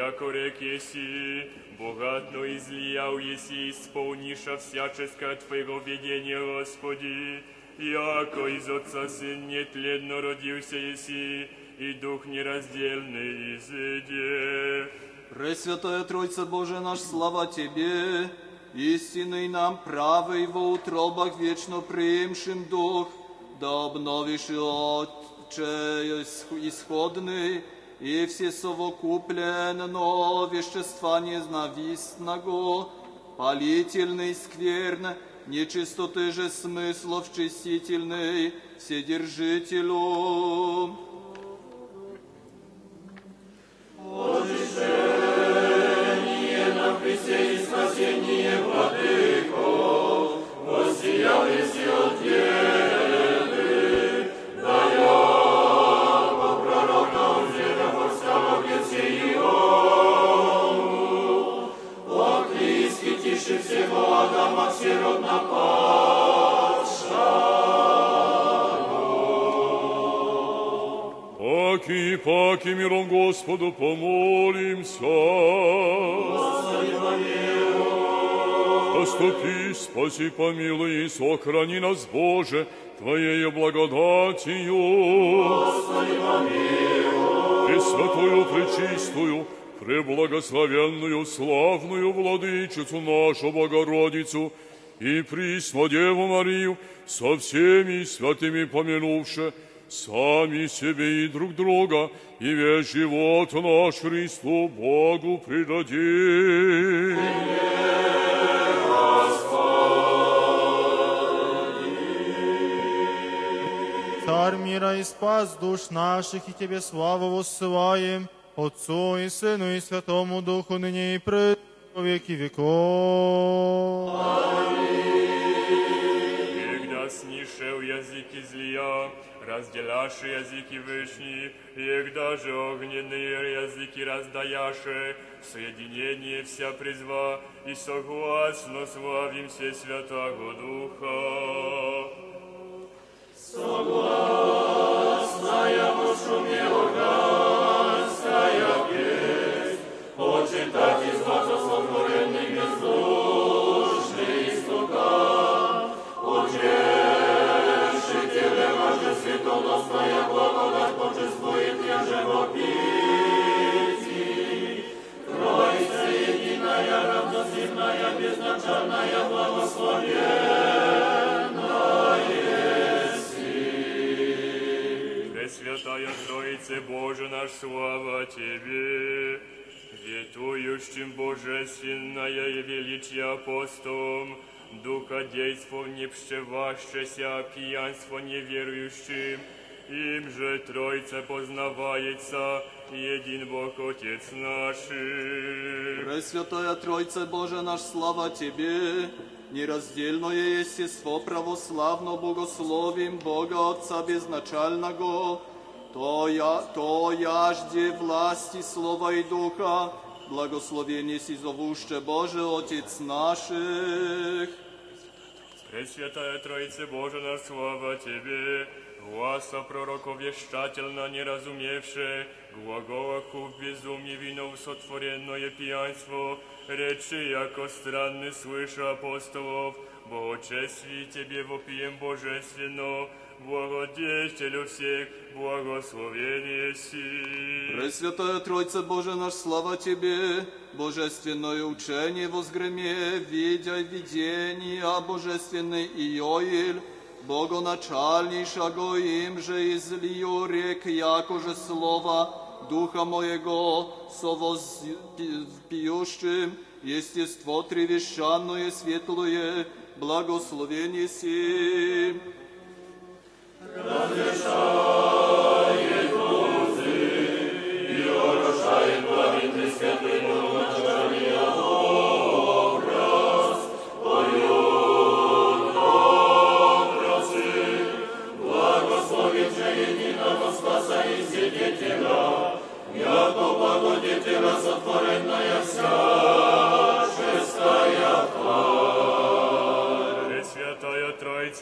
Яко рек еси, богатно излиял еси, исполниша всяческое Твоего ведения, Господи, яко из Отца Сын нетленно родился еси, и Дух нераздельный изыде. Пресвятая Тройца Боже наш, слава Тебе, истинный нам правый во утробах вечно приимшим Дух, да обновишь и Отче исходный, и все совокупленно вещества незнавистного, палительный, скверно, нечистоты же смыслов чистительный, вседержителю. Паки, паки, миром Господу помолимся. Оступи, спаси, помилуй и сохрани нас, Боже, Твоею благодатью. Пресвятую, пречистую, преблагословенную, славную Владычицу нашу Богородицу и Пресну Деву Марию со всеми святыми помянувши, сами себе и друг друга, и весь живот наш Христу Богу предадим. Царь мира и спас душ наших, и Тебе славу воссылаем, Отцу и Сыну и Святому Духу, ныне и пред веки веков. Когда снишел языки злия, разделяши языки вышни, егда же огненные языки раздаяши, в соединение вся призва, и согласно славим все Святого Духа. Согласная пошумела ганская Слава Тебе, ветующим божественное и величие апостолом, Духа действов не пшеващеся, пьянство неверующим, им же Тройца познавается, един Бог Отец наш. Пресвятая Тройце Боже наш, слава Тебе, нераздельное естество православно богословим Бога Отца безначального, то, я, то яжде власти Слова и Духа, благословение си зовуще Боже Отец наших. Пресвятая Троице Боже наш, слава Тебе, гласа пророков вещательно не разумевше, глагола в безумие вино сотворенное пьянство, речи, яко странны слыша апостолов, Богочестие Тебе вопием божественно, благодетелю всех, благословение си. Пресвятая Тройце Боже наш, слава Тебе, божественное учение возгреме, видя видение, божественный Иоиль, Богоначальнейшего им же излию рек, яко же слово, Духа моего со возпиющим, естество тревещанное светлое, благословение си. Пресвятая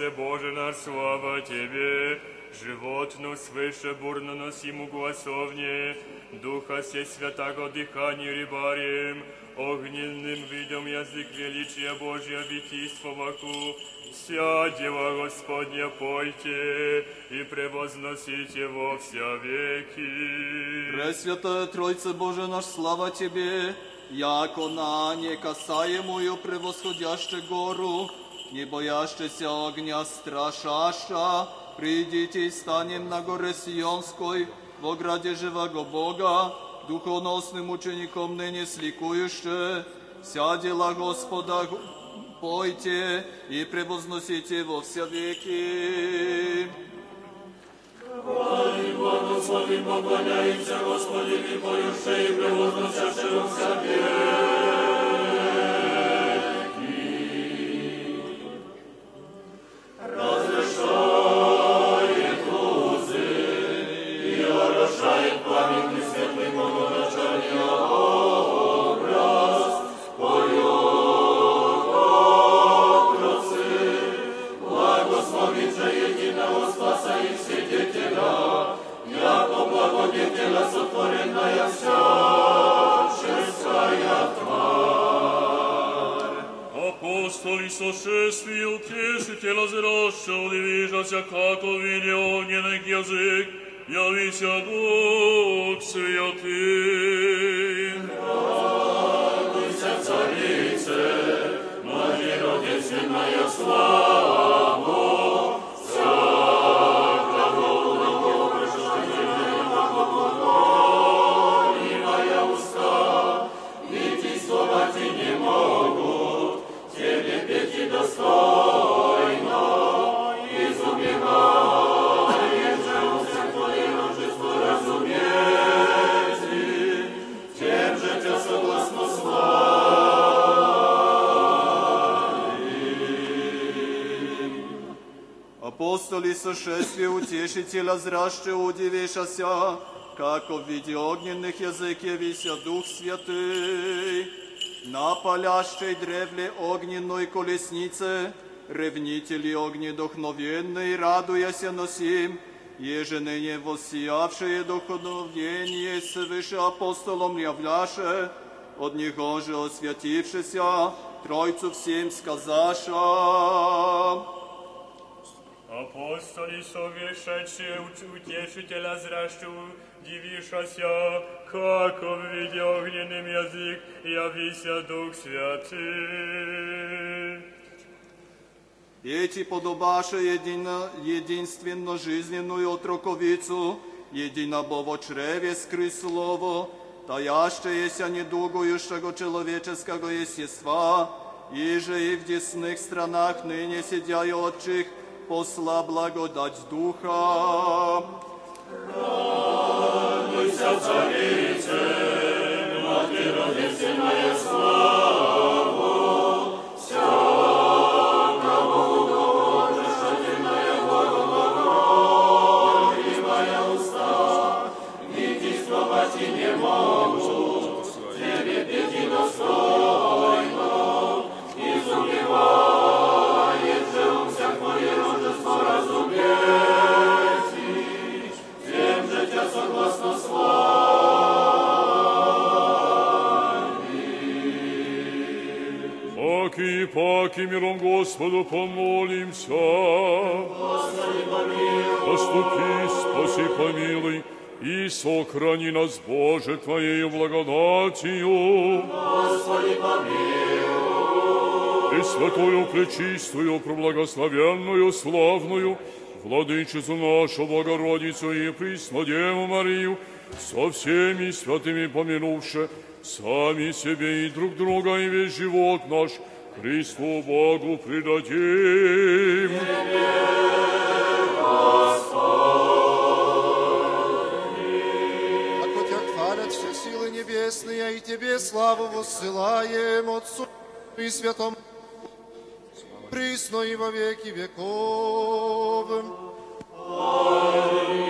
Тройце Боже наш, слава Тебе, животну свыше бурно носиму гласовне, Духа се святаго дыханию рибарием, огненным видом язык величия Божия витийство ваку, вся дела Господня пойте и превозносите во вся веки. Пресвятая Тройце Боже наш, слава Тебе, яко на некасаемую превосходяще гору, не боящийся огня страшаща, придите и станем на горе Сионской, во граде живого Бога, духоносным учеником ныне сликующе, вся дела Господа пойте и превозносите во все веки. Хвалим, благословим, поклоняемся Господи, и поюще и превозносяще во вся веки. Does the show? Chicago Апостоли сошествия утешителя зраще удивишася, како в виде огненных явися Дух Святый. На палящей древле огненной колеснице ревнители огнедохновенной, радуяся носим, еже ныне воссиявшее духовение свыше апостолом являше, от него же освятившися, Тройцу всем сказаша. Апостоли совешедшие утешителя зращу, дивишася, како в виде огненным язык явися Дух Святый. Эти подобаше едино, единственно жизненную отроковицу, единого во чреве скры слово, таящееся недугующего человеческого естества, и же и в десных странах ныне сидящих посла благодать Духа. Радуйся, царице, Паки, паки, миром Господу помолимся. Господи, помилуй. Оступи, спаси, помилуй, и сохрани нас, Боже, Твоею благодатью. Господи, помилуй. И святую, пречистую, проблагословенную, славную, Владычицу нашу, Богородицу и Преснодеву Марию, со всеми святыми помянувши, сами себе и друг друга и весь живот наш Христу Богу предадим. Ако Тебя хвалят все силы небесные, и Тебе славу воссылаем Отцу и Святому, присно и во веки веков. Слава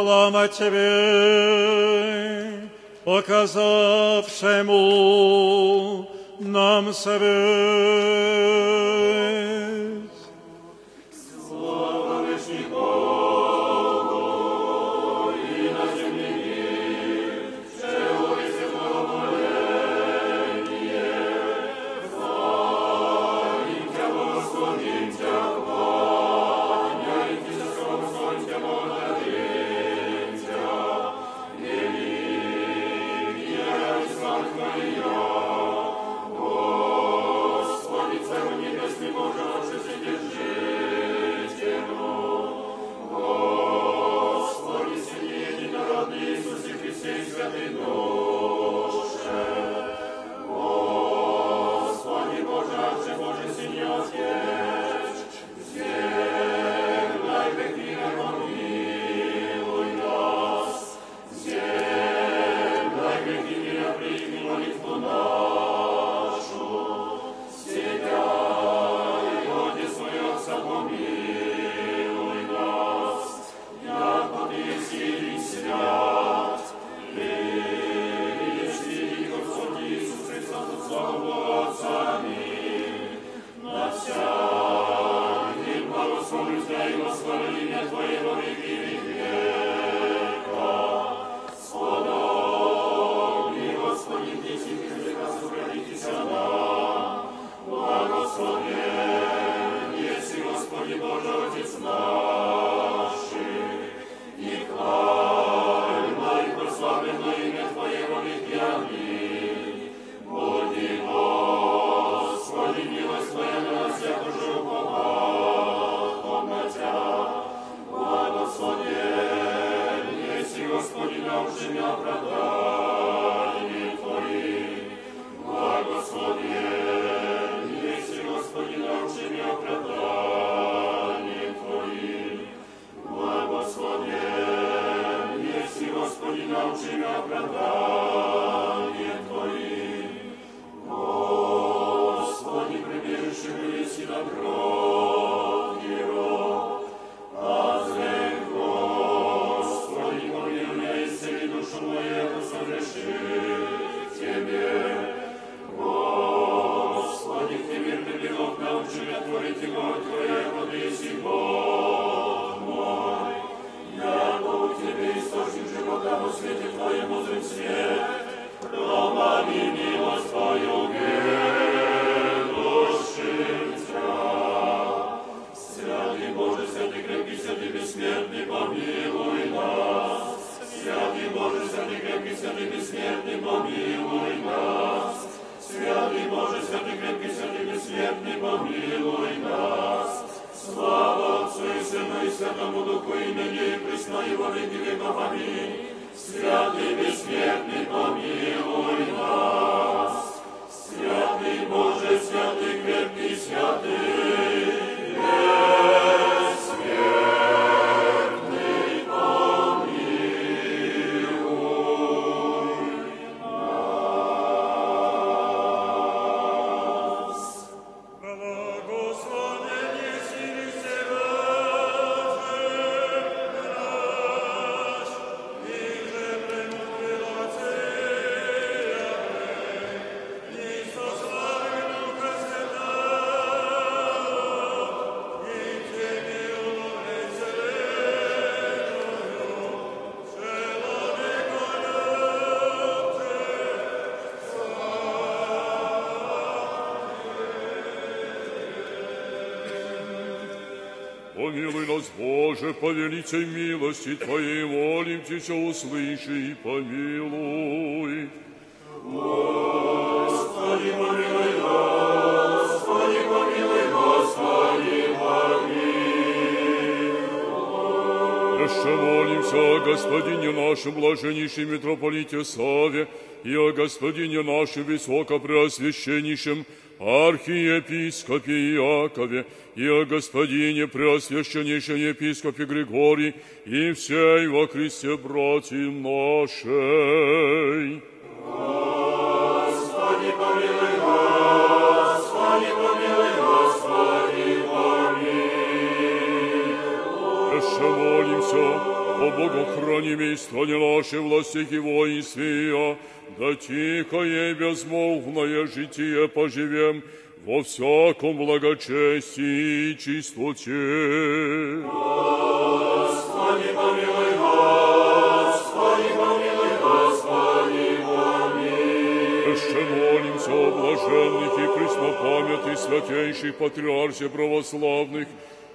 Слава Тебе, показавшему нам совет. Помилуй нас, Боже, по великой милости Твоей, молим Тебя, услыши и помилуй. Господи, помилуй, Господи, помилуй, Господи, помилуй. Еще молимся о Господине нашем блаженнейшем митрополите Саве и о Господине нашем высокопреосвященнейшем архиепископе Иакове и о Господине преосвященнейшем епископе Григории и всей во Христе братьям нашей. Господи, помилуй, Господи, помилуй, Господи, помилуй. Еще молимся о богохраниме и стране нашей власти и воинстве, да тихое безмолвное житие поживем во всяком благочестии и чистоте. Господи, помилуй, Господи, помилуй, Господи, помилуй. Еще молимся о блаженных и преснопамятных святейших патриарсе православных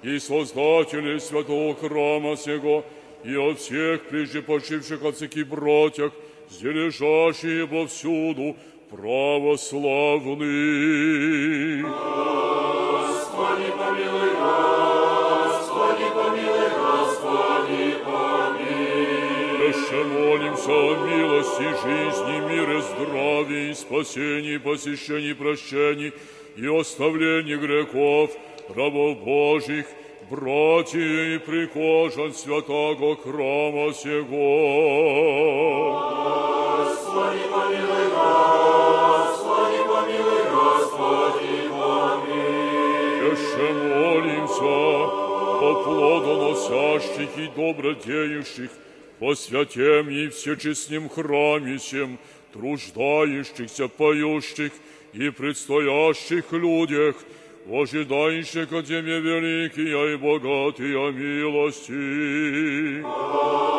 и создателей святого храма сего, и о всех прежде почивших отцах и братьях, где лежащие повсюду православны. Господи, помилуй, Господи, помилуй, Господи, помилуй. Еще молимся о милости, жизни, мире, здравии, спасении, посещении, прощении и оставлении грехов рабов Божьих, братьев и прихожан святого храма сего. Добродеющих, по святем и всечестным храме труждающихся, поющих и предстоящих людях, ожидающих от Тебе великие и богатые милости. Господи,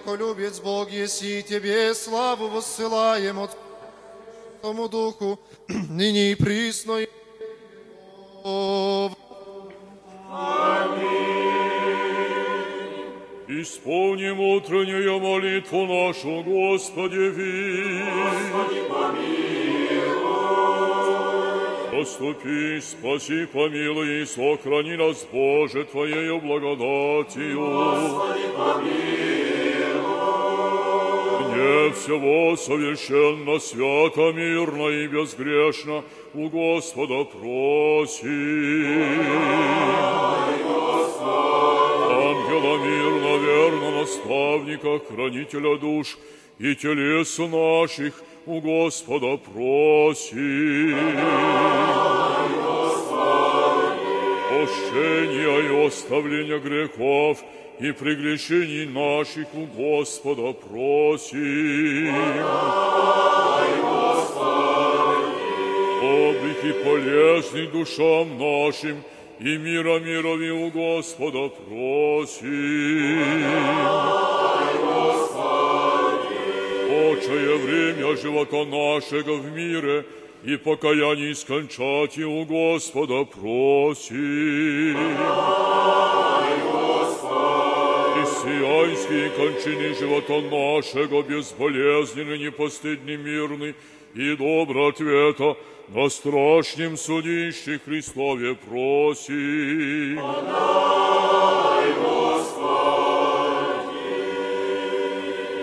человеколюбец Бог, еси Тебе славу воссылаем от Тому Духу, ныне и присно и Исполним утреннюю молитву нашу, Господи, Господи, помилуй. Поступи, спаси, помилуй и сохрани нас, Боже, Твоею благодатью. Господи, помилуй. Всего совершенно, свято, мирно и безгрешно у Господа просим. Ангела мирно, верно, наставника, хранителя душ и телес наших у Господа просим. Прощения и оставления грехов и прегрешений наших у Господа просим. Облик и полезный душам нашим, и мира мирови у Господа просим. Очее время живота нашего в мире и покаяние скончать и у Господа просим. И сияйские кончины живота нашего безболезненный, непостыдный, мирный и добро ответа на страшном судище Христове просим.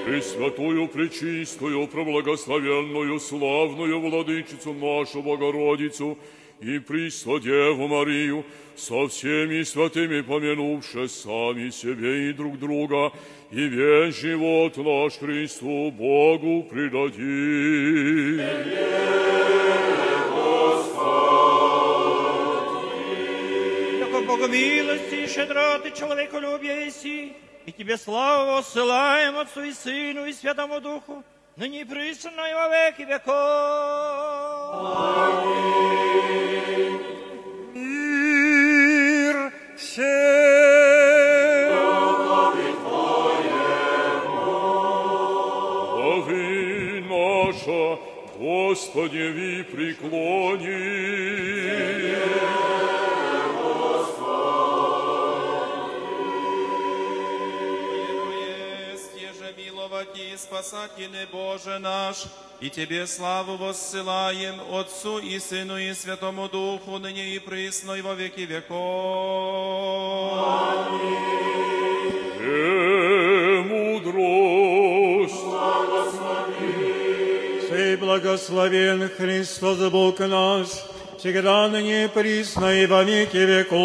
Пресвятую, Пречистую, Проблагословенную, Славную Владычицу нашу Богородицу и Пресводеву Марию, со всеми святыми помянувши сами себе и друг друга, и весь живот наш Христу Богу предадим. Яко Богомилости и щедроты человеколюбия еси, и Тебе славу ссылаем Отцу и Сыну и Святому Духу, ныне и присно и во веки веков. Мир Господи, ви преклони. есть еже миловать и спасательный Боже наш, и Тебе славу воссылаем Отцу и Сыну и Святому Духу, ныне и присно и во веки веков. Премудрость. Благословен Христос Бог наш, всегда и присно и во веки веков.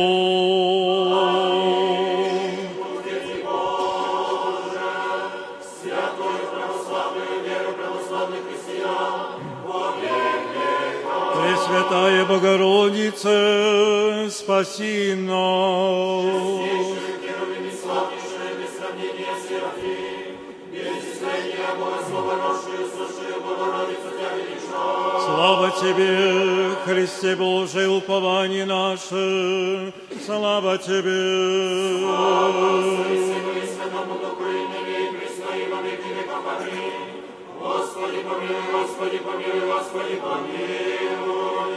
Пресвятая Богородица, спаси нас. Слава Тебе, Христе Божий, упование наше, слава Тебе. Господи помилуй, Господи помилуй, Господи помилуй.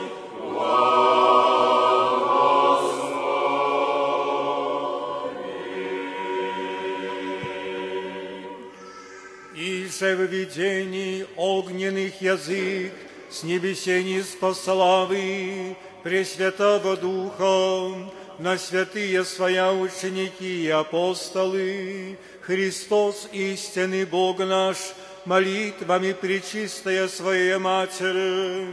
Же в видении огненных язык с небесени спославы Пресвятого Духа на святые своя ученики и апостолы, Христос истинный Бог наш, молитвами пречистая Своей Матери,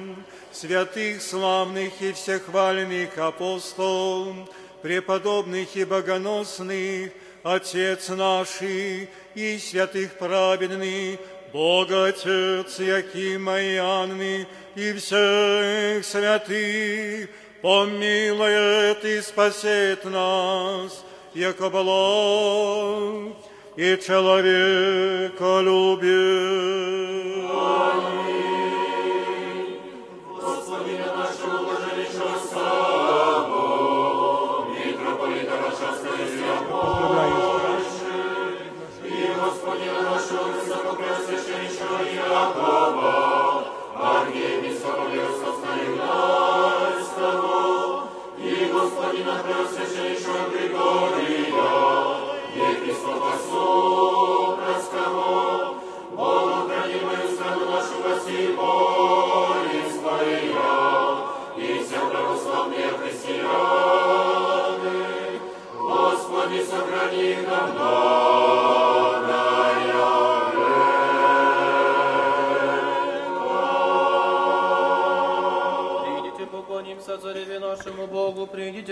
святых, славных и всехвальных апостол, преподобных и богоносных, Отец наший и святых праведных, Бога Отец Якима и Анны, и всех святых, помилует и спасет нас, яко благ и человеколюбие. Господина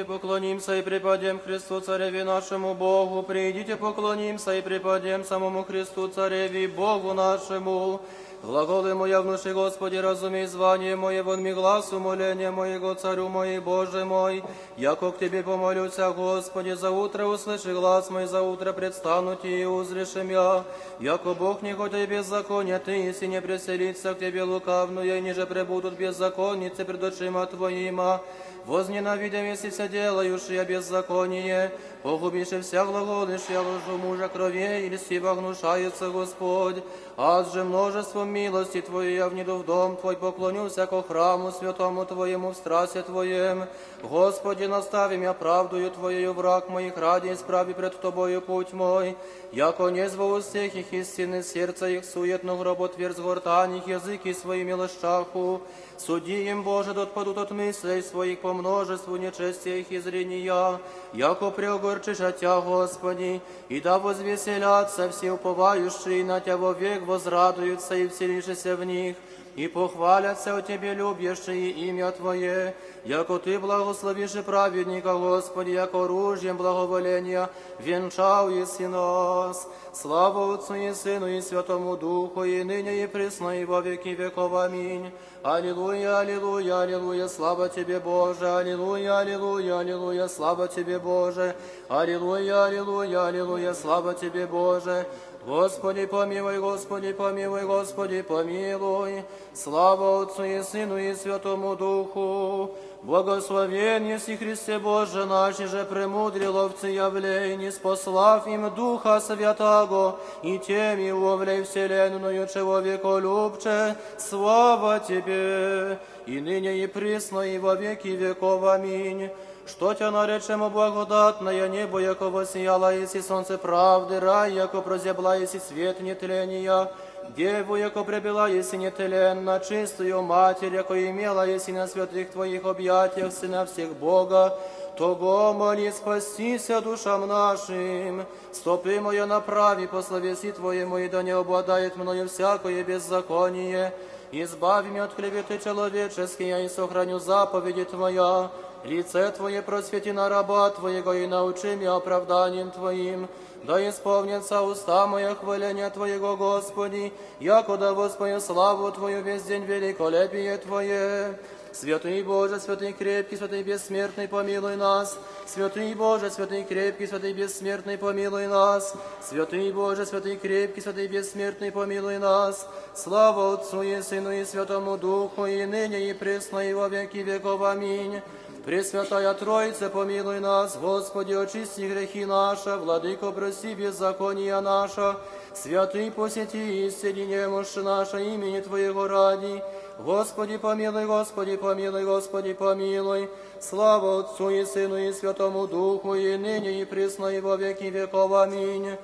поклонимся и преподем Христу Цареве нашему Богу. Придите, поклонимся и преподем самому Христу Цареве Богу нашему. Глаголы моя внуши, Господи, разумей звание мое, вон ми глаз умоления моего, Царю мой, Боже мой. Яко к Тебе помолюся, Господи, за утро услыши глаз мой, за утро предстану Ти и узрешим я. Яко Бог не хотя и беззаконие, Ты, если не преселится к Тебе лукавную, и ниже пребудут беззаконницы пред очима Твоима. Возненавидим, если все делаешь я беззаконие, погубишь и вся глаголишь я ложу мужа крови, или сива гнушается Господь. Аз же множеством милости Твоей я внеду в дом Твой, поклонюся ко храму святому Твоему в страсе Твоем. Господи, настави меня правдою Твоею враг моих ради, исправи пред Тобою путь мой. Яко не зво всех их истины, сердца их суетно гроботверз гортань их языки своими лощаху. Суди им, Боже, да отпадут от мыслей своих по множеству нечестия их и зрения, яко преогорчишь от Тя, Господи, и да возвеселятся все уповающие на Тя вовек возрадуются и вселишься в них, и похвалятся о Тебе любящие имя Твое, яко Ты благословишь и праведника, Господи, яко оружием благоволения венчал еси нас. Слава Отцу и Сыну и Святому Духу, и ныне и присно, и во веки веков. Аминь. Аллилуйя, аллилуйя, аллилуйя, слава Тебе, Боже, аллилуйя, аллилуйя, аллилуйя, слава Тебе, Боже, аллилуйя, аллилуйя, аллилуйя, слава Тебе, Боже. Господи, помилуй, Господи, помилуй, Господи, помилуй. Слава Отцу и Сыну и Святому Духу. Благословен еси Христе Боже наш, же премудрі ловці явлень, спослав им Духа Святаго, и теми увлей вселенную человеколюбче. Слава Тебе, и ныне и присно, и во веки веков. Аминь. Что тебя наречемо благодатное небо, яко воссияло, еси солнце правды, рай, яко прозябла, еси свет нетления, Деву, яко пребила, еси нетленна, чистую Матерь, яко имела, еси на святых Твоих объятиях, Сына всех Бога, того моли спастися душам нашим. Стопы моя направи по словеси Твоему, и да не обладает мною всякое беззаконие. Избави меня от клеветы человеческой, я и сохраню заповеди Твоя. Лице Твое просвети на раба Твоего и научи меня оправданием Твоим. Да исполнится уста моя хваления Твоего, Господи, яко да воспою славу Твою весь день великолепие Твое. Святый Боже, святый крепкий, святый бессмертный, помилуй нас. Святый Боже, святый крепкий, святый бессмертный, помилуй нас. Святый Боже, святый крепкий, святый бессмертный, помилуй нас. Слава Отцу и Сыну и Святому Духу, и ныне, и пресно, и во веки веков. Аминь. Пресвятая Троица, помилуй нас, Господи, очисти грехи наши, Владыко, прости беззакония наша, Святый посети исцели немощь наша имени Твоего ради. Господи, помилуй, Господи, помилуй, Господи, помилуй. Слава Отцу и Сыну и Святому Духу, и ныне, и пресно, и во веки веков. Аминь.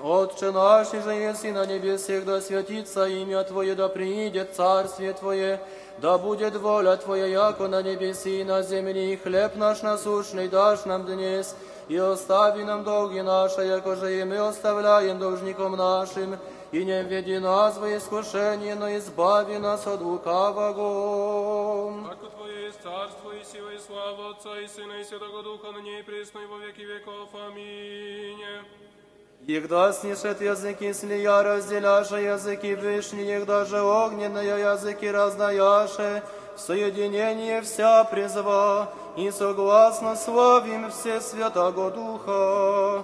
Отче наш, же еси на небесах, да святится имя Твое, да приидет Царствие Твое, да будет воля Твоя, яко на небеси и на земли, хлеб наш насущный дашь нам днес, и остави нам долги наши, яко же и мы оставляем должником нашим, и не введи нас во искушение, но избави нас от лукавого. Ако Твое есть царство и сила и слава Отца и Сына и Святого Духа, ныне и пресно и во веки веков. Аминь. Егда снишет языки слия, разделяша языки вышние, егда же огненные языки раздаяше, соединение вся призва, и согласно славим все Святого Духа.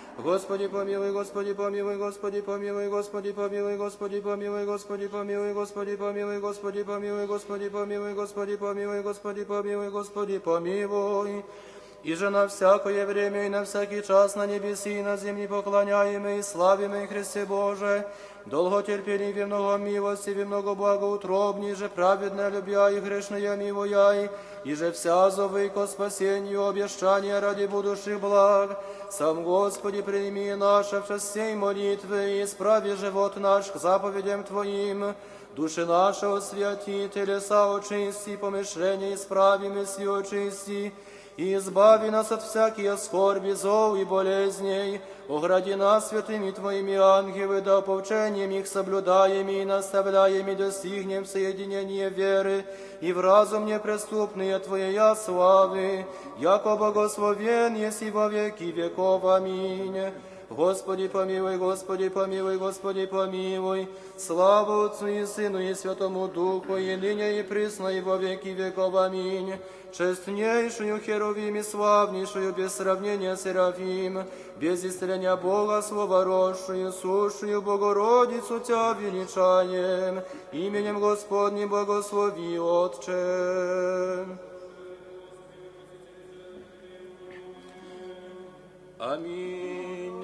Господи помилуй, Господи помилуй, Господи помилуй, Господи помилуй, Господи помилуй, Господи помилуй, Господи помилуй, Господи помилуй, Господи помилуй, Господи помилуй, Господи помилуй, Господи помилуй. И же на всякое время и на всякий час на небеси и на земле поклоняемый и славимый Христе Боже, долготерпеливее, много милостивее, много благоутробней же, праведно любя и грешные милуя, и же вся зовы ко спасению обещания ради будущих благ. Сам Господи, прими наше в сей молитвы и исправи живот наш к заповедям Твоим. Души наши освяти, телеса очисти, помышления исправи, мысли очисти, и избави нас от всяких скорби, зол и болезней, огради нас святыми Твоими ангелы, да повчением их соблюдаем и наставляем и достигнем соединения веры и в разум неприступные Твоя славы, яко благословен еси во веки веков. Аминь. Господи помилуй, Господи помилуй, Господи помилуй. Слава Отцу и Сыну и Святому Духу, и ныне и присно, и во веки веков. Аминь. Честнейшую Херувим и славнейшую без сравнения Серафим, без исцеления Бога Слова росшую, сущую Богородицу Тебя величаем, именем Господним благослови, Отче. Amin.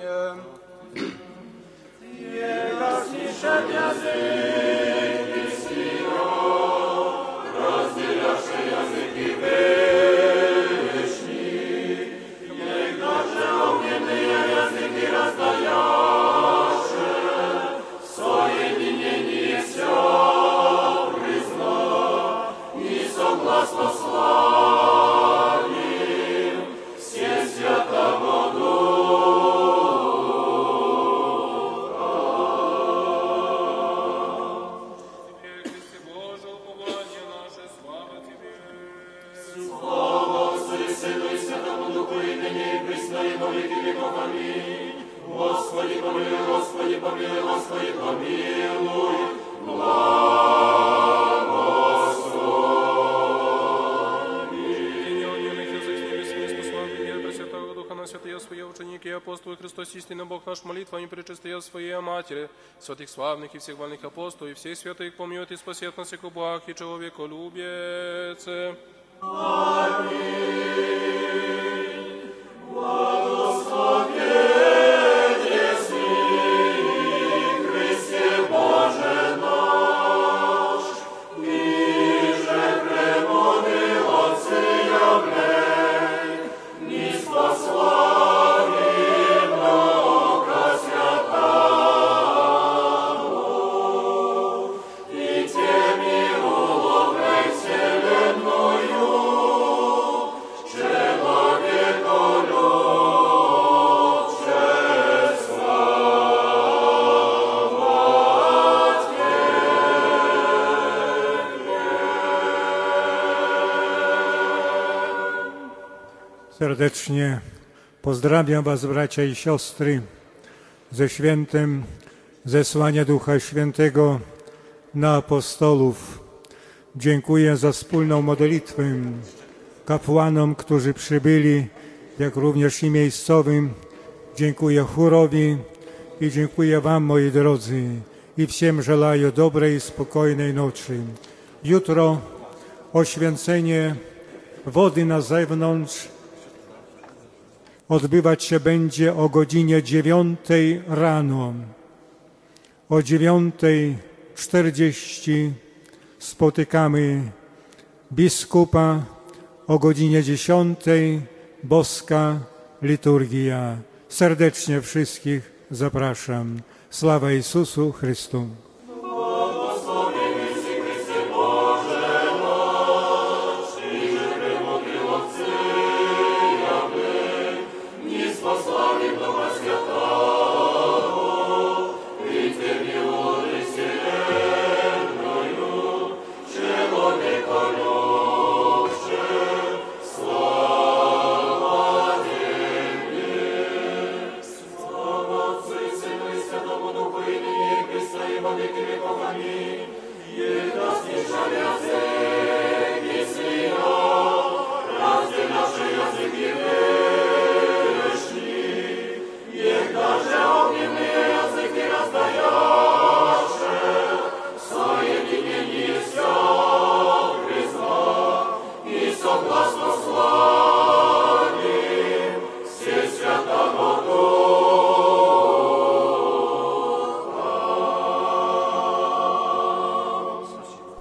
Jego zniszczeń języki zginą, rozdzielasz te języki wyśni. Jednakże ogniem je języki rozdają. Свои ученики и апостолы Христос истинный Бог наш молитвами пречистые своей Матери, святых славных и всех вольных апостолов, и всех святых помилует и спасет нас, и благ и человеколюбец. Христе Serdecznie pozdrawiam Was, bracia i siostry, ze świętem zesłania Ducha Świętego na apostolów. Dziękuję za wspólną modlitwę kapłanom, którzy przybyli, jak również i miejscowym. Dziękuję chórowi i dziękuję Wam, moi drodzy, i wszystkim żelaję dobrej i spokojnej nocy. Jutro oświęcenie wody na zewnątrz odbywać się będzie o godzinie 9 rano. O 9.40 spotykamy biskupa, o godzinie 10 boska liturgia. Serdecznie wszystkich zapraszam. Sława Jezusu Chrystu.